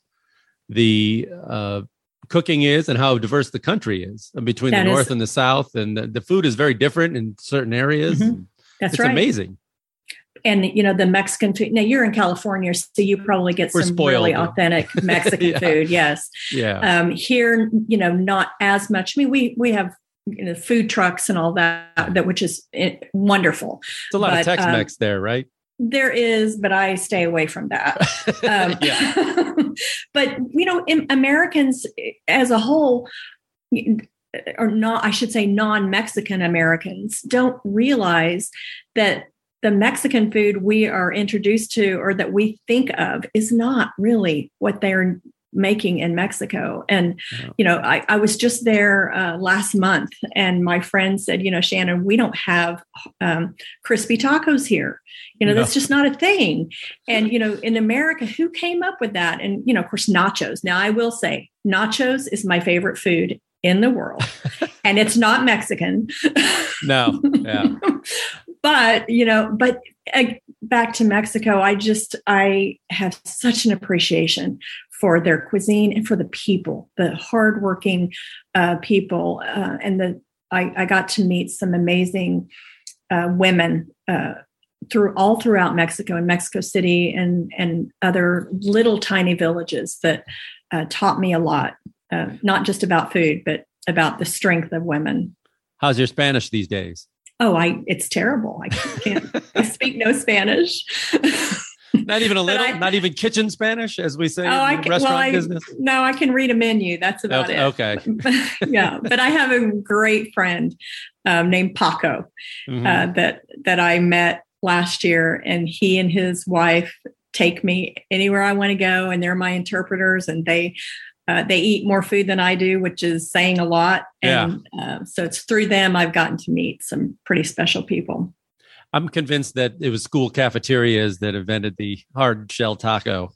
the uh, cooking is and how diverse the country is uh, between That the is- north and the south. And the, the food is very different in certain areas. Mhm. That's it's right. amazing. And you know the Mexican food. Now you're in California, so you probably get We're some spoiled. really authentic [LAUGHS] Mexican Yeah. food. Yes, Yeah. um, here, you know, not as much. I mean, we we have you know, food trucks and all that, that which is eh, wonderful. it's a lot of but, Tex um, Mex there, right? There is, but I stay away from that. [LAUGHS] Um, yeah. [LAUGHS] but you know, Americans as a whole or not, I should say, non-Mexican Americans don't realize that the Mexican food we are introduced to or that we think of is not really what they're making in Mexico. And, you know, I, I was just there uh, last month and my friend said, you know, Shannon, we don't have um, crispy tacos here. You know, No. that's just not a thing. And, you know, in America, who came up with that? And, you know, of course, nachos. Now, I will say, nachos is my favorite food in the world, [LAUGHS] and it's not Mexican. No. Yeah. [LAUGHS] but you know but uh, back to mexico i just i have such an appreciation for their cuisine and for the people the hardworking uh, people uh, and the I, I got to meet some amazing uh, women uh, through all throughout mexico and mexico city and and other little tiny villages that uh, taught me a lot uh, not just about food but about the strength of women How's your Spanish these days? Oh, I it's terrible. I can't I speak no Spanish. [LAUGHS] Not even a little, I- not even kitchen Spanish, as we say oh, I can, restaurant well, I, business. no, I can read a menu. That's about Okay. it. okay. [LAUGHS] yeah, but I have a great friend um, named Paco Mhm. uh, that that I met last year, and he and his wife take me anywhere I want to go, and they're my interpreters, and they. Uh, they eat more food than I do, which is saying a lot. And uh, so it's through them I've gotten to meet some pretty special people. I'm convinced that it was school cafeterias that invented the hard shell taco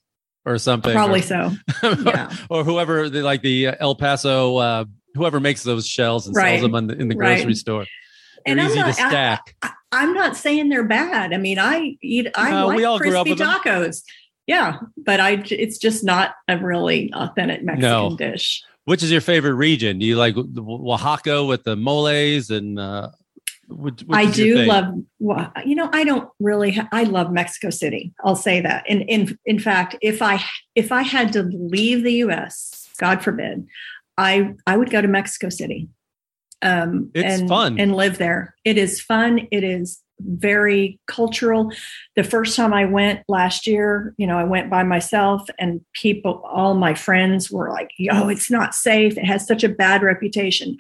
or something. Probably or, so. or, [LAUGHS] Yeah. or whoever, the, like the uh, El Paso, uh, whoever makes those shells and Right. sells them on the, in the Right. grocery store. They're And I'm easy not- to stack. I, I'm not saying they're bad. I mean, I eat. I No, like we all grew up crispy tacos. them. Yeah, but I. It's just not a really authentic Mexican No. dish. Which is your favorite region? Do you like Oaxaca with the moles and uh, which, which I do love. You know, I don't really. Ha- I love Mexico City. I'll say that. And in in fact, if I if I had to leave the U.S., God forbid, I I would go to Mexico City. Um, It's and, fun. and live there. It is fun. It is very cultural. The first time I went last year, you know, I went by myself, and people, all my friends were like, "Yo, it's not safe. It has such a bad reputation,"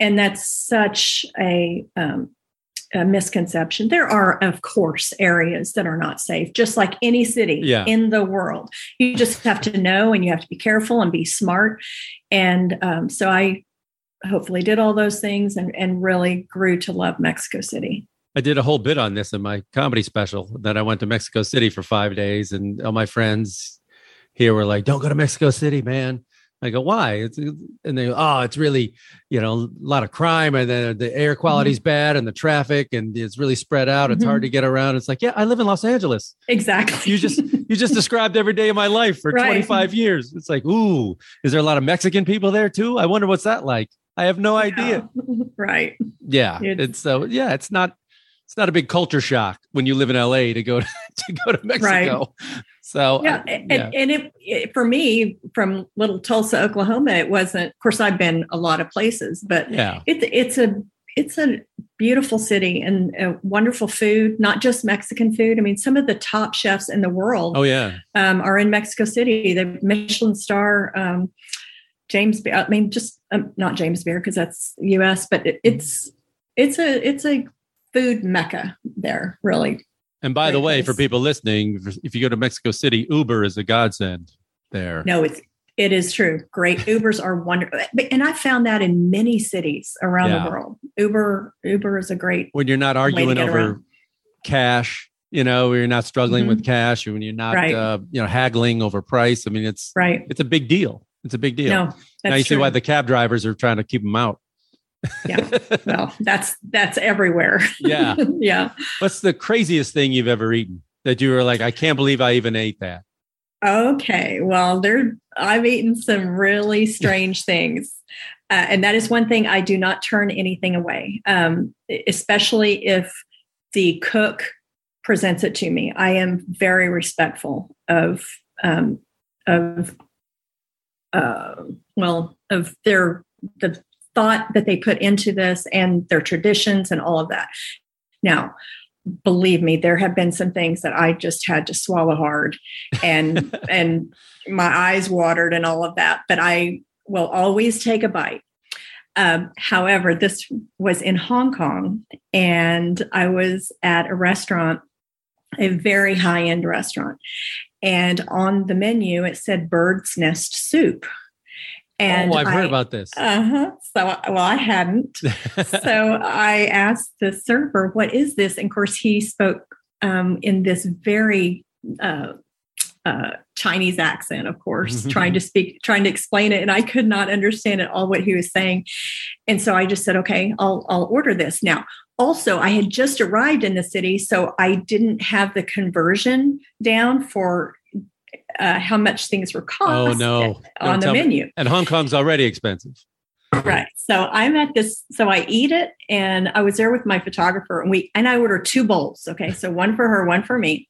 and that's such a um, a misconception. There are, of course, areas that are not safe, just like any city Yeah. in the world. You just have to know and you have to be careful and be smart. And um, so I hopefully did all those things and, and really grew to love Mexico City. I did a whole bit on this in my comedy special that I went to Mexico City for five days, and all my friends here were like, "Don't go to Mexico City, man." I go, "Why?" It's, and they, go, "Oh, it's really, you know, a lot of crime, and then the air mm-hmm. quality's bad, and the traffic, and it's really spread out. It's hard mm-hmm. to get around." It's like, yeah, I live in Los Angeles. Exactly. You just you just [LAUGHS] described every day of my life for Right. 25 years. It's like, ooh, is there a lot of Mexican people there too? I wonder what's that like. I have no idea. Yeah. [LAUGHS] right. Yeah, It's- so yeah, it's not it's not a big culture shock when you live in LA to go [LAUGHS] to, to go to Mexico. So yeah, I- and, yeah. and it, it for me from little Tulsa, Oklahoma, it wasn't. Of course, I've been a lot of places, but yeah, it's it's a it's a beautiful city and uh, wonderful food. Not just Mexican food. I mean, some of the top chefs in the world oh yeah, um, are in Mexico City. The Michelin star. Um, James, I mean, just um, not James Beard because that's U.S., but it, it's it's a it's a food mecca there. Really, and by the way, place. for people listening, if you go to Mexico City, Uber is a godsend there. No, it's it is true. Great [LAUGHS] Ubers are wonderful, and I found that in many cities around Yeah. the world. Uber Uber is a great. When you're not arguing over around. cash, you know, you're not struggling Mhm. with cash, when you're not Right. uh, you know haggling over price. I mean, it's Right. it's a big deal. It's a big deal. No, now you see why the cab drivers are trying to keep them out. Yeah. well, that's that's everywhere. Yeah. [LAUGHS] yeah. What's the craziest thing you've ever eaten that you were like, I can't believe I even ate that? Okay. Well, there I've eaten some really [LAUGHS] strange things. Uh, and that is one thing I do not turn anything away, um, especially if the cook presents it to me, I am very respectful of um, of uh, well of their the thought that they put into this and their traditions and all of that. Now, believe me, there have been some things that I just had to swallow hard and [LAUGHS] and my eyes watered and all of that, but I will always take a bite. Um, however, this was in Hong Kong, and I was at a restaurant, a very high end restaurant. And on the menu, it said bird's nest soup. And oh, I've I, heard about this. Uh huh. So, well, I hadn't. [LAUGHS] so I asked the server, "What is this?" And of course, he spoke um, in this very uh, uh, Chinese accent, of course, trying to speak, trying to explain it, and I could not understand at all what he was saying. And so I just said, "Okay, I'll I'll order this." Now, also, I had just arrived in the city, so I didn't have the conversion down for uh, how much things were cost Oh no! on Don't the tell me- menu. And Hong Kong's already expensive. Right. So I'm at this, so I eat it and I was there with my photographer and we, and I order two bowls. Okay. So one for her, one for me.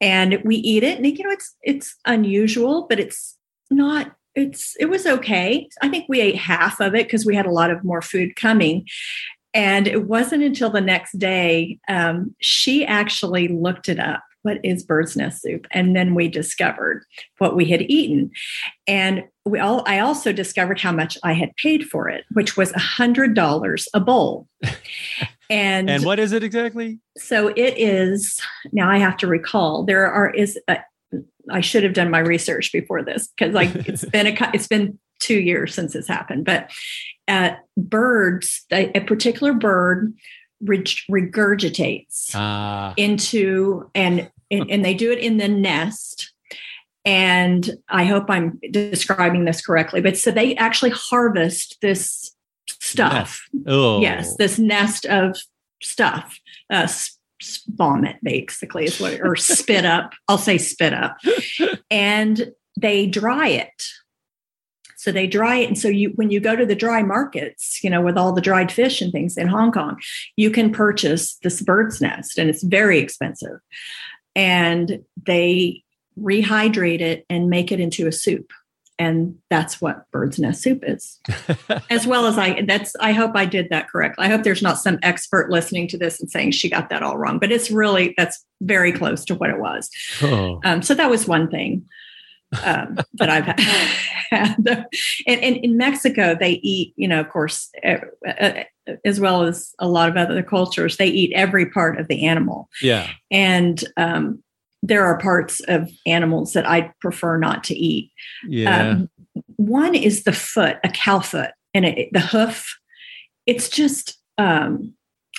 And we eat it. And you know, it's, it's unusual, but it's not, it's, it was okay. I think we ate half of it because we had a lot of more food coming. And it wasn't until the next day, um, she actually looked it up. What is bird's nest soup? And then we discovered what we had eaten. And we all I also discovered how much I had paid for it, which was a hundred dollars a bowl. [LAUGHS] And, And what is it exactly? so it is now I have to recall there are is a, I should have done my research before this because like it's [LAUGHS] been a it's been two years since this happened, but uh, birds a, a particular bird regurgitates Ah, into and and they do it in the nest. And i hope i'm describing this correctly but so they actually harvest this stuff. Oh, yes this nest of stuff. Uh vomit basically is what or spit up. I'll say spit up. [LAUGHS] And they dry it so they dry it. And so you when you go to the dry markets you know with all the dried fish and things in hong kong you can purchase this bird's nest and it's very expensive. And they rehydrate it and make it into a soup. And that's what bird's nest soup is. [LAUGHS] As well as i that's i hope i did that correctly. I hope there's not some expert listening to this and saying she got that all wrong but it's really that's very close to what it was. Oh. um, so that was one thing um, that I've had. [LAUGHS] and, and in Mexico, they eat, you know, of course, uh, uh, as well as a lot of other cultures, they eat every part of the animal. yeah. And um, there are parts of animals that I prefer not to eat. Yeah. Um, one is the foot, a cow foot, and it, the hoof. It's just, um,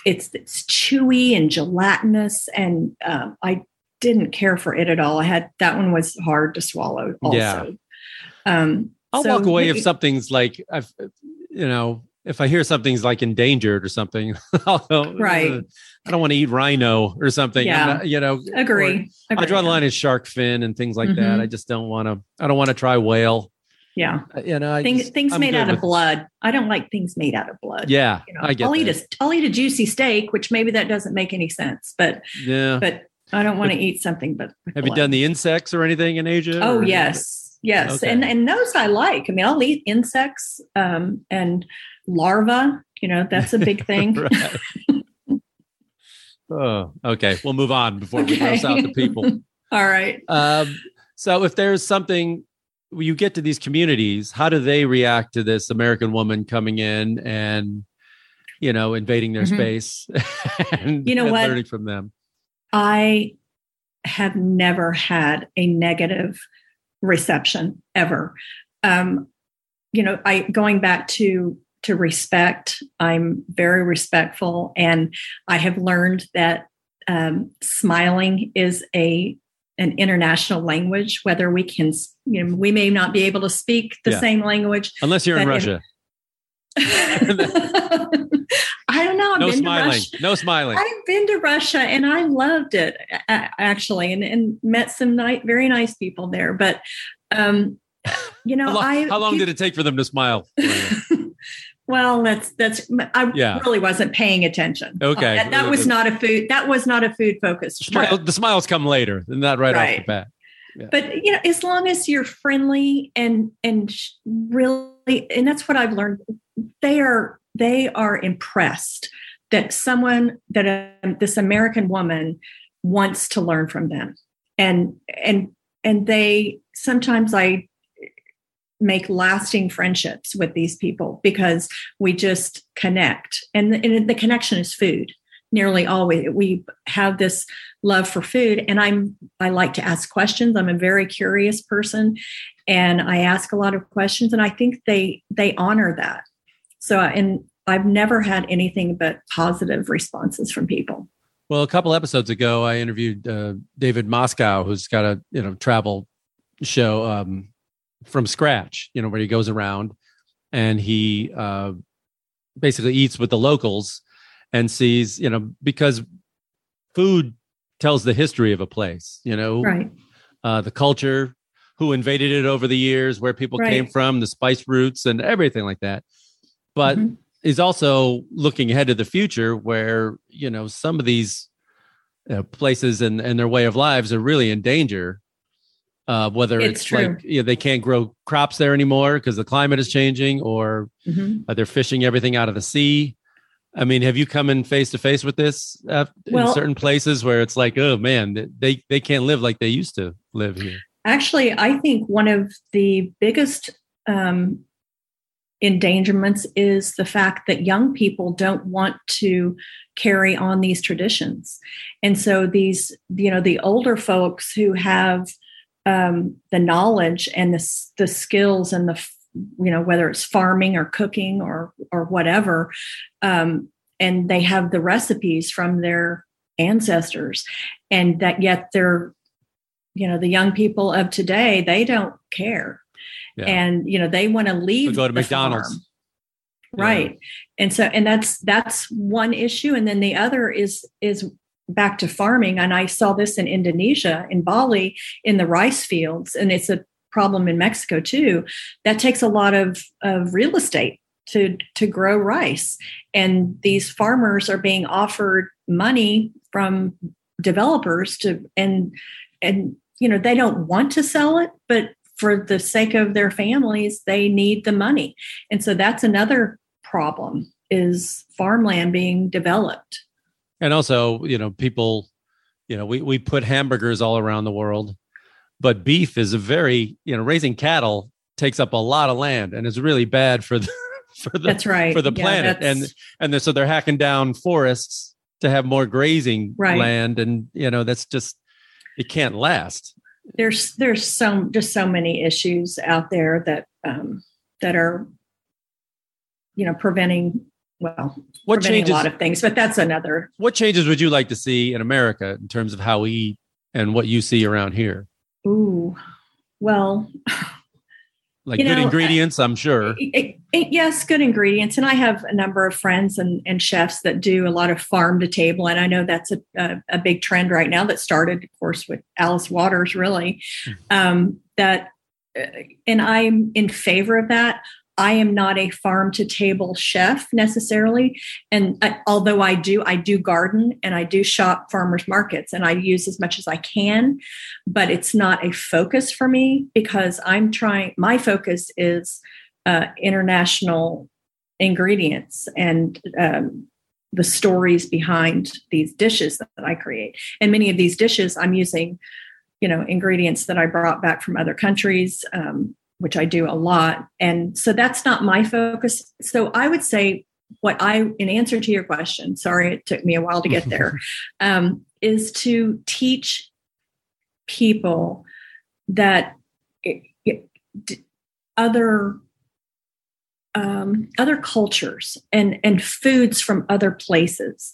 it's it's chewy and gelatinous, and um, I didn't care for it at all. I had that one was hard to swallow. Also, Yeah. um, I'll so walk away maybe- if something's like I've, you know, if I hear something's like endangered or something. [LAUGHS] I'll go, Right. "Uh, I don't want to eat rhino or something. Yeah. not- you know, Agree. or- I draw the line at shark fin and things like that. Mhm. I just don't want to. I don't want to try whale. Yeah, Uh, You know, I things just- things I'm made out of blood. I don't like things made out of blood. Yeah, You know, I get I'll eat a I'll eat a juicy steak, which maybe that doesn't make any sense, but Yeah. but I don't want to eat something. But [LAUGHS] Have you done the insects or anything in Asia? Oh yes, yes, Okay. and and those I like. I mean, I'll eat insects um, and larvae. You know, that's a big [LAUGHS] thing. [LAUGHS] Oh, okay. We'll move on before we gross out the people. All right. Um, so if there's something you get to these communities, how do they react to this American woman coming in and you know invading their Mhm. space and, You know and what? learning from them? I have never had a negative reception ever. Um, you know, I going back to to respect. I'm very respectful, and I have learned that um, smiling is a an international language. Whether we can, you know, we may not be able to speak the Yeah. same language. Unless you're in Russia, [LAUGHS] I don't know. I've no been smiling, no smiling. I've been to Russia and I loved it actually, and, and met some ni- very nice people there. But um, you know, How long, I how long did it take for them to smile? [LAUGHS] Well, that's that's. I Yeah. really wasn't paying attention. Okay. that, that was not a food. That was not a food focused Smile, the smiles come later, not right, off the bat. But you know, as long as you're friendly and and really, and that's what I've learned. They are they are impressed that someone that um, this American woman wants to learn from them, and and and they sometimes I make lasting friendships with these people because we just connect. And, and the connection is food nearly always. We have this love for food and i'm i like to ask questions. I'm a very curious person and i ask a lot of questions and i think they they honor that so and i've never had anything but positive responses from people Well, a couple episodes ago, I interviewed uh, David Moscow, who's got a you know travel show um, from scratch. You know where he goes around and he uh, basically eats with the locals and sees you know because food tells the history of a place. You know, right uh, the culture, who invaded it over the years, where people Right. came from, the spice routes, and everything like that. But Mhm. is also looking ahead to the future, where you know some of these uh, places and and their way of lives are really in danger. Uh, whether It's it's, like you know, they can't grow crops there anymore because the climate is changing, or Mhm. uh, they're fishing everything out of the sea. I mean, have you come in face to face with this uh, in certain places where it's like, oh man, they they can't live like they used to live here? Actually, I think one of the biggest um, endangerments is the fact that young people don't want to carry on these traditions. And so these, you know, the older folks who have um, the knowledge and the, the skills and the, you know, whether it's farming or cooking or, or whatever, um, and they have the recipes from their ancestors and that yet they're you know the young people of today they don't care Yeah. and you know they want to leave go to McDonald's. farm. right. And so and that's that's one issue. And then the other is is back to farming. And i saw this in indonesia in bali in the rice fields. And it's a problem in mexico too. That takes a lot of of real estate to to grow rice. And these farmers are being offered money from developers to and and you know they don't want to sell it but for the sake of their families they need the money. And so that's another problem is farmland being developed. And also you know people you know we, we put hamburgers all around the world but beef is a very you know raising cattle takes up a lot of land and is really bad for the [LAUGHS] for the that's right. for the Yeah, planet. and and they're, so they're hacking down forests to have more grazing Right. land. And you know that's just it can't last there's there's so just so many issues out there that um that are you know preventing well what preventing changes a lot of things but that's another. What changes would you like to see in america in terms of how we eat and what you see around here? Ooh. Well like You good know, ingredients i'm sure it- it- yes, good ingredients. And I have a number of friends and, and chefs that do a lot of farm to table. And I know that's a, a, a big trend right now that started, of course, with Alice Waters, really. Um, that, uh, and I'm in favor of that. I am not a farm to table chef necessarily. And I, although I do, I do garden and I do shop farmers markets and I use as much as I can, but it's not a focus for me because I'm trying, my focus is uh, international ingredients and um, the stories behind these dishes that I create. And many of these dishes, I'm using, you know, ingredients that I brought back from other countries, um, which I do a lot. And so that's not my focus. So I would say what I, in answer to your question, sorry it took me a while to get there, [LAUGHS] um, is to teach people that it, it, other um, other cultures and and foods from other places.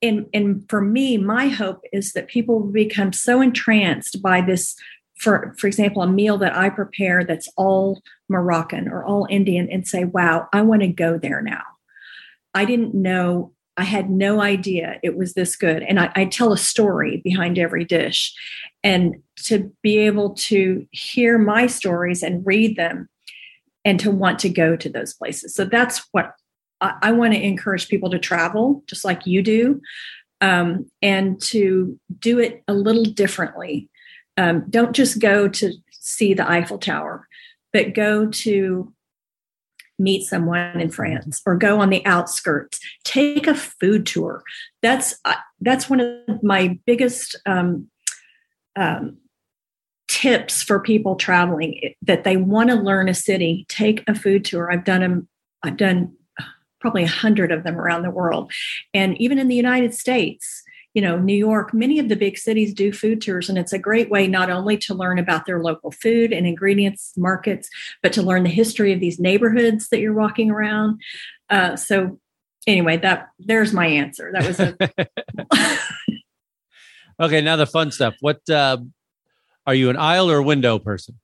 And and for me, my hope is that people become so entranced by this. For for example, a meal that I prepare that's all Moroccan or all Indian, and say, "Wow, I want to go there now." I didn't know. I had no idea it was this good, and I, I tell a story behind every dish, and to be able to hear my stories and read them and to want to go to those places. So that's what I, I want to encourage people to travel just like you do um, and to do it a little differently. Um, don't just go to see the Eiffel Tower, but go to meet someone in France or go on the outskirts. Take a food tour. That's uh, that's one of my biggest um, um, tips for people traveling that they want to learn a city. Take a food tour. I've done them. I've done probably a hundred of them around the world, and even in the United States you know, New York, many of the big cities do food tours, and it's a great way not only to learn about their local food and ingredients markets, but to learn the history of these neighborhoods that you're walking around. Uh, so, anyway, that there's my answer. That was a. [LAUGHS] [LAUGHS] okay, now the fun stuff. What uh, are you, an aisle or a window person?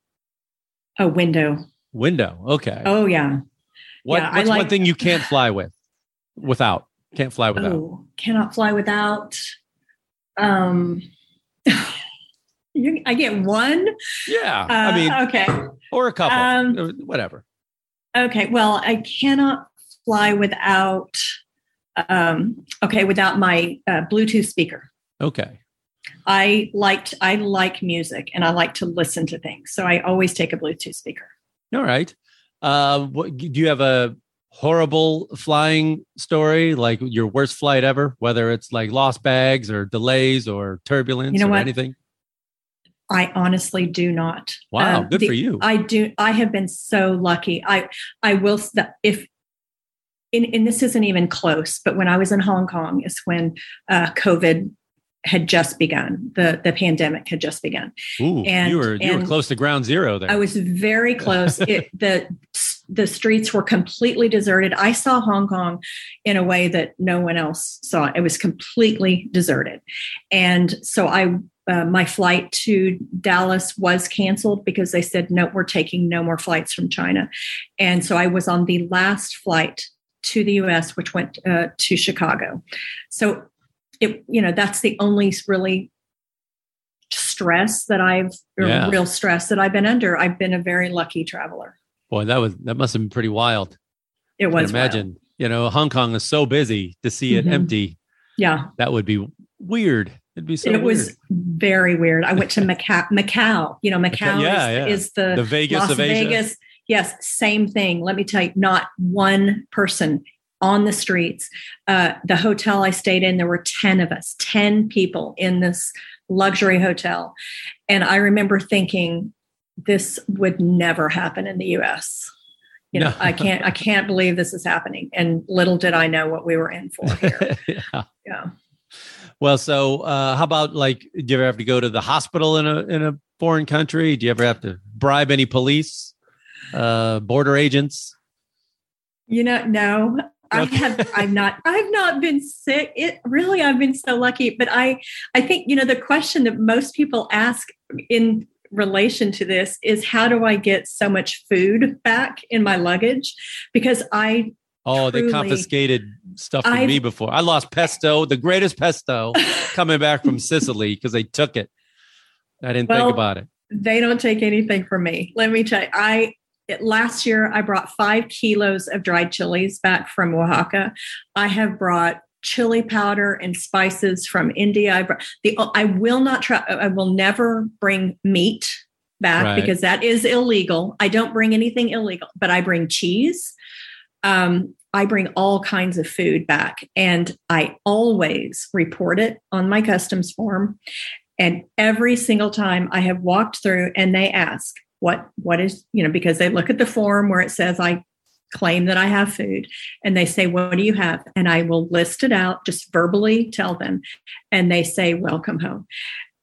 A window. Window. Okay. Oh yeah. What, yeah, what's like, one thing you can't fly with? Without. Can't fly without. Oh, cannot fly without. Um, [LAUGHS] you, I get one. Yeah, uh, I mean, okay, or a couple, um, uh, whatever. Okay, well, I cannot fly without. Um, okay, without my uh, Bluetooth speaker. Okay. I liked I like music and I like to listen to things, so I always take a Bluetooth speaker. All right. Uh, what, do you have a horrible flying story, like your worst flight ever, whether it's like lost bags or delays or turbulence You know or what? anything? I honestly do not. Wow, Um, good the- for you. I do. I have been so lucky. I I will if. And, and this isn't even close, but when I was in Hong Kong is when uh, COVID had just begun. The the pandemic had just begun. Ooh, and- you were you were close to ground zero there. I was very [LAUGHS] close. it, the the streets were completely deserted. I saw Hong Kong in a way that no one else saw. it. It was completely deserted, and so I. Uh, my flight to Dallas was canceled because they said no, we're taking no more flights from China, and so I was on the last flight to the U.S., which went uh, to Chicago. So, it you know that's the only really stress that I've Yeah. real stress that I've been under. I've been a very lucky traveler. Boy, that was that must have been pretty wild. It I can was imagine. You know, Hong Kong is so busy to see it Mhm. empty. Yeah, That would be weird. It'd be so it weird. was very weird. I went to [LAUGHS] Macau. Macau, you know, Macau yeah, is, yeah. is the, The Vegas Las of Asia. Vegas. Yes, same thing. Let me tell you, not one person on the streets. Uh, the hotel I stayed in, there were 10 of us, 10 people in this luxury hotel. And I remember thinking, this would never happen in the US. You know, No. I can't, I can't believe this is happening. And little did I know what we were in for here. [LAUGHS] yeah. yeah. Well, so uh, how about like, do you ever have to go to the hospital in a in a foreign country? Do you ever have to bribe any police, uh, border agents? You know, no, I have. I've not. I've not been sick. It really. I've been so lucky. But I, I think you know the question that most people ask in relation to this is how do I get so much food back in my luggage? Because I Oh, they confiscated stuff from I've- me before. I lost pesto, the greatest pesto, [LAUGHS] coming back from Sicily because they took it. I didn't Well, think about it. they don't take anything from me. Let me tell you, I it- last year I brought five kilos of dried chilies back from Oaxaca. I have brought chili powder and spices from India. I brought the I will not try. I will never bring meat back Right. because that is illegal. I don't bring anything illegal, but I bring cheese. Um, I bring all kinds of food back, and I always report it on my customs form. And every single time I have walked through and they ask, what, what is, you know, because they look at the form where it says I claim that I have food and they say, what do you have? And I will list it out, just verbally tell them. And they say, welcome home.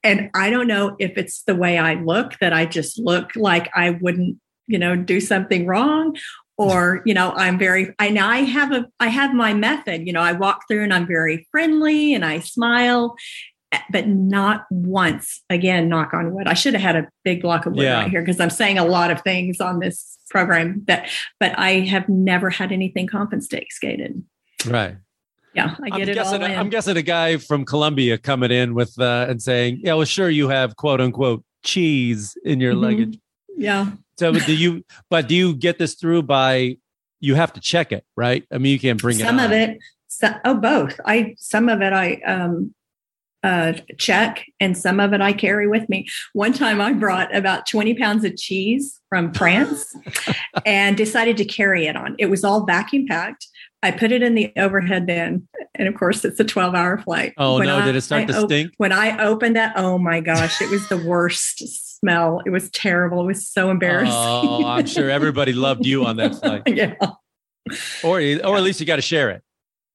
And I don't know if it's the way I look that I just look like I wouldn't, you know, do something wrong or you know i'm very i now i have a i have my method you know i walk through and i'm very friendly and i smile but not once again knock on wood i should have had a big block of wood Yeah. right here because i'm saying a lot of things on this program that but i have never had anything confiscated skated. Right. yeah i I'm get it guessing, all in I'm guessing a guy from Colombia coming in with uh, and saying, "Yeah, well, sure, you have quote unquote cheese in your Mhm. luggage." yeah So, do you? [LAUGHS] But do you get this through by you have to check it, right? I mean, you can't bring it. some of it. So, oh, both. I some of it I um, uh, check, and some of it I carry with me. One time, I brought about twenty pounds of cheese from [LAUGHS] France, and decided to carry it on. It was all vacuum packed. I put it in the overhead bin, and of course, it's a twelve-hour flight. Oh When no! I- did it start I to stink? When I opened that, oh my gosh, it was the worst smell. It was terrible. It was so embarrassing. Oh, I'm [LAUGHS] sure everybody loved you on that flight, [LAUGHS] yeah, or or at least you got to share it.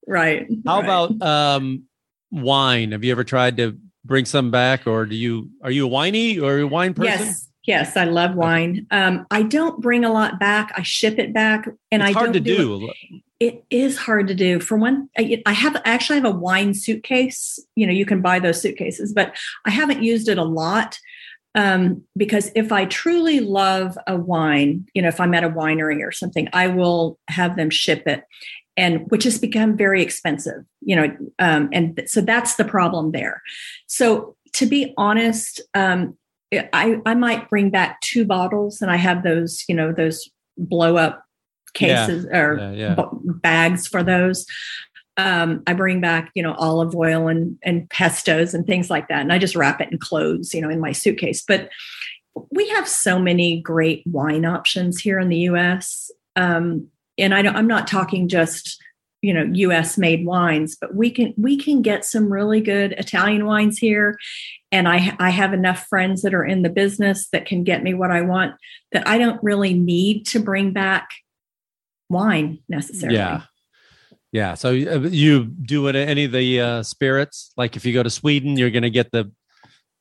right. How right. about um, wine? Have you ever tried to bring some back, or do you are you a winey or a wine person? Yes, yes, I love wine. Um, I don't bring a lot back. I ship it back, and it's I hard don't to do. do. It. it is hard to do. For one, I, I have I actually have a wine suitcase. You know, you can buy those suitcases, but I haven't used it a lot um, because if I truly love a wine, you know, if I'm at a winery or something, I will have them ship it, and which has become very expensive. You know, um, and th- so that's the problem there. So to be honest, um, I I might bring back two bottles, and I have those, you know, those blow up Yeah. cases or Yeah, yeah. b- bags for those. Um, I bring back, you know, olive oil and and pestos and things like that, and I just wrap it in clothes, you know, in my suitcase. But we have so many great wine options here in the U.S. Um, and I I'm not talking just you know U.S. made wines, but we can we can get some really good Italian wines here. And I I have enough friends that are in the business that can get me what I want. That I don't really need to bring back wine necessarily. Yeah. Yeah. So uh, you do it any of the uh, spirits? Like if you go to Sweden, you're going to get the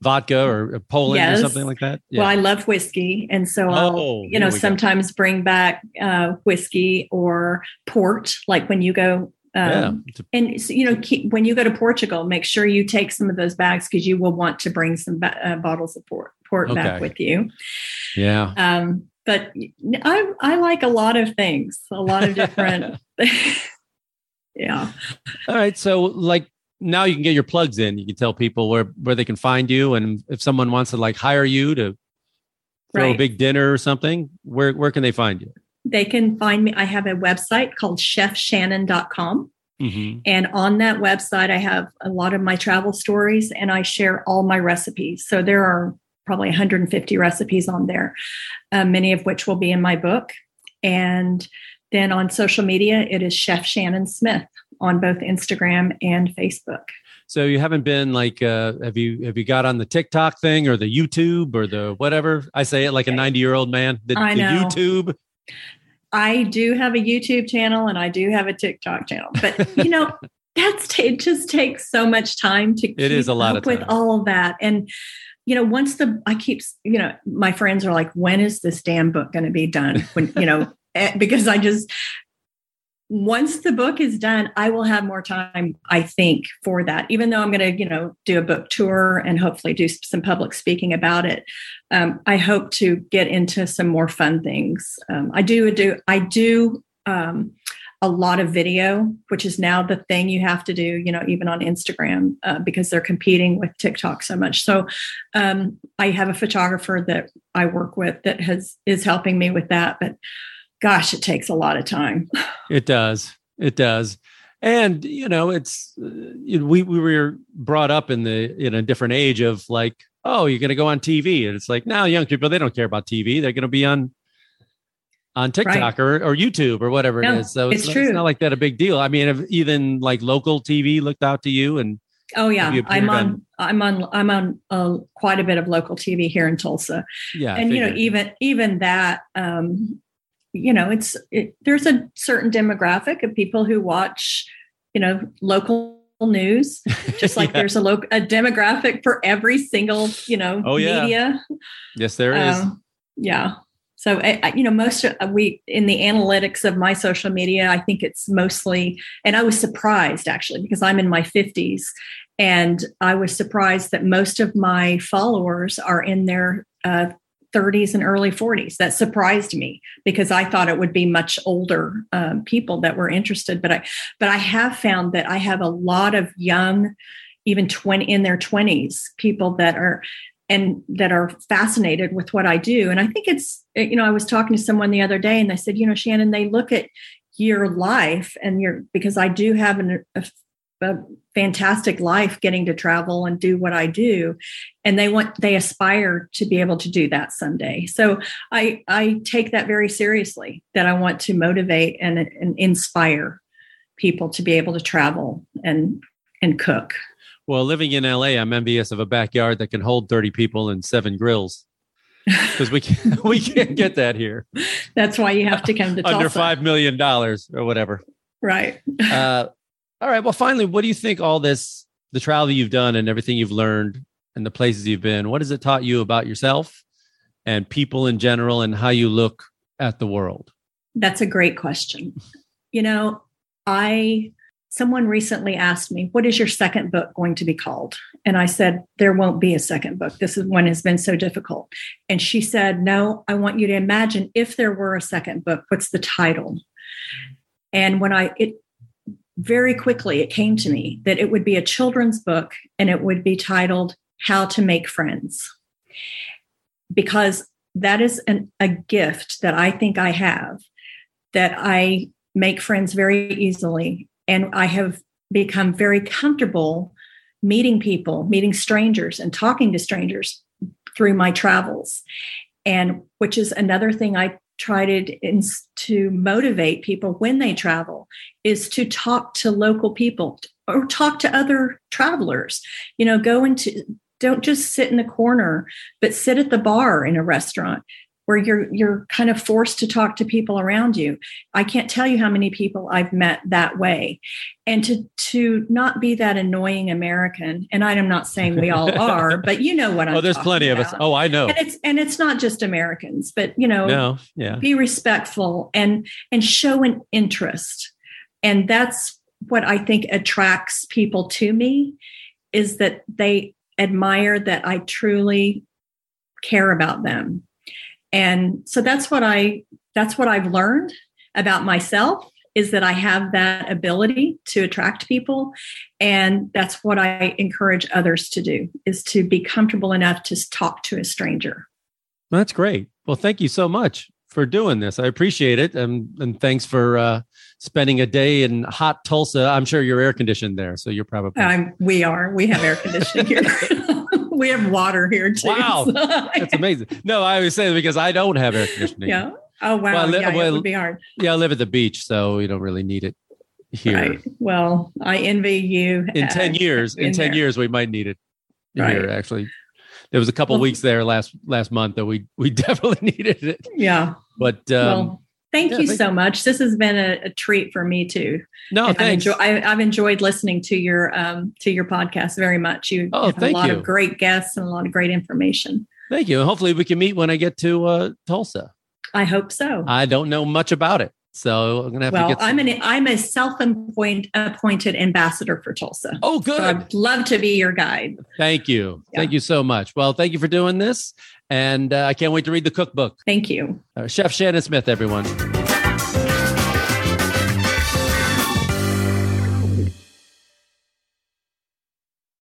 vodka or Poland Yes. or something like that. Well, I love whiskey, and so I'll, Oh, you know, we go. sometimes bring back uh, whiskey or port, like when you go. yeah. Um, And so, you know, keep, when you go to Portugal, make sure you take some of those bags because you will want to bring some ba- uh, bottles of port, port Okay. back with you. Yeah. Um, but I I like a lot of things, a lot of different. [LAUGHS] [LAUGHS] yeah. All right. So like now you can get your plugs in. You can tell people where where they can find you, and if someone wants to like hire you to throw a big dinner or something, where where can they find you? They can find me. I have a website called chefshannon.com. Mm-hmm. And on that website, I have a lot of my travel stories and I share all my recipes. So there are probably 150 recipes on there, uh, many of which will be in my book. And then on social media, it is Chef Shannon Smith on both Instagram and Facebook. So you haven't been like, uh, have you have you got on the TikTok thing or the YouTube or the whatever? I say it like a ninety year old man. The, I the know. YouTube. I do have a YouTube channel and I do have a TikTok channel, but you know, [LAUGHS] that's it just takes so much time to It is keep a lot up of with all of that. And you know, once the I keep you know, my friends are like, when is this damn book going to be done? When you know, [LAUGHS] eh, because I just once the book is done, I will have more time, I think, for that. Even though I'm going to, you know, do a book tour and hopefully do some public speaking about it. Um, I hope to get into some more fun things. Um, I do do I do um, a lot of video, which is now the thing you have to do. You know, even on Instagram uh, because they're competing with TikTok so much. So um, I have a photographer that I work with that has is helping me with that, but gosh, it takes a lot of time. [LAUGHS] It does. It does. And you know, it's uh, we we were brought up in the in a different age of like, oh, you're going to go on TV, and it's like now young people they don't care about TV; they're going to be on on TikTok or, or YouTube or whatever No, it is. So it's it's, true. it's not like that a big deal. I mean, if even like local TV looked out to you, and Oh yeah, I'm appeared on, I'm on I'm on uh, quite a bit of local TV here in Tulsa, yeah, and you know even even that, um, you know, it's it, there's a certain demographic of people who watch, you know, local news, just [LAUGHS] like Yeah. there's a local a demographic for every single you know Oh, yeah. media. yes, there is. Um, yeah. So I, I- you know, most of we in the analytics of my social media, I think it's mostly, and I was surprised actually because I'm in my 50s, and I was surprised that most of my followers are in their uh, 30s and early 40s. That surprised me because I thought it would be much older um, people that were interested. But I, but I have found that I have a lot of young, even 20 in their 20s, people that are and that are fascinated with what I do. And I think it's, you know, I was talking to someone the other day and they said, you know, Shannon, they look at your life and your because I do have an, a, a fantastic life getting to travel and do what I do and they want they aspire to be able to do that someday. So I I take that very seriously that I want to motivate and, and inspire people to be able to travel and and cook. Well, living in LA, I'm envious of a backyard that can hold 30 people and seven grills. [LAUGHS] Because we can't, we can't get that here. That's why you have to come to under Tulsa. five million dollars or whatever. Right. Uh, all right. Well, finally, what do you think all this, the travel you've done and everything you've learned and the places you've been, what has it taught you about yourself and people in general and how you look at the world? That's a great question. You know, I someone recently asked me, "What is your second book going to be called?" And I said, "There won't be a second book. This is one has been so difficult." And she said, "No, I want you to imagine if there were a second book, what's the title?" And when I it very quickly it came to me that it would be a children's book and it would be titled How to Make Friends. Because that is an, a gift that I think I have that I make friends very easily. And I have become very comfortable meeting people, meeting strangers, and talking to strangers through my travels. And which is another thing I try to, to motivate people when they travel is to talk to local people or talk to other travelers. You know, go into, don't just sit in the corner, but sit at the bar in a restaurant where you're you're kind of forced to talk to people around you. I can't tell you how many people I've met that way. And to to not be that annoying American, and I'm not saying we all [LAUGHS] are, but you know what I'm Oh, there's plenty about. of us. Oh, I know. And it's and it's not just Americans, but you know, no, yeah. be respectful and and show an interest. And that's what I think attracts people to me is that they admire that I truly care about them and so that's what i that's what i've learned about myself is that i have that ability to attract people. And that's what i encourage others to do is to be comfortable enough to talk to a stranger. That's great. Well thank you so much for doing this. I appreciate it. And, and thanks for uh, spending a day in hot tulsa. I'm sure you're air conditioned there so you're probably um, we are. We have air conditioning here [LAUGHS] [LAUGHS] [LAUGHS] we have water here too. Wow, so. that's amazing. No, I always say because I don't have air conditioning. Yeah. Oh wow. Well, li- yeah, well, it would be hard. Yeah, I live at the beach, so you don't really need it here. Right. Well, I envy you. In uh, ten years, in, in ten there. years, we might need it right. here. Actually, there was a couple well, weeks there last last month that we we [LAUGHS] definitely needed it. Yeah. But um, well, Thank yeah, you thank so you. much. This has been a, a, treat for me too. No, and thanks. I've, enjoy, I, have enjoyed listening to your um, to your podcast very much. You oh, have a lot you. of great guests and a lot of great information. Thank you. Hopefully, we can meet when I get to uh, Tulsa. I hope so. I don't know much about it, so I'm gonna have well, to get. I'm an I'm a self-appointed appointed ambassador for Tulsa. Oh, good. So I'd love to be your guide. Thank you. Yeah. Thank you so much. Well, thank you for doing this, and uh, I can't wait to read the cookbook. Thank you, uh, Chef Shannon Smith, everyone.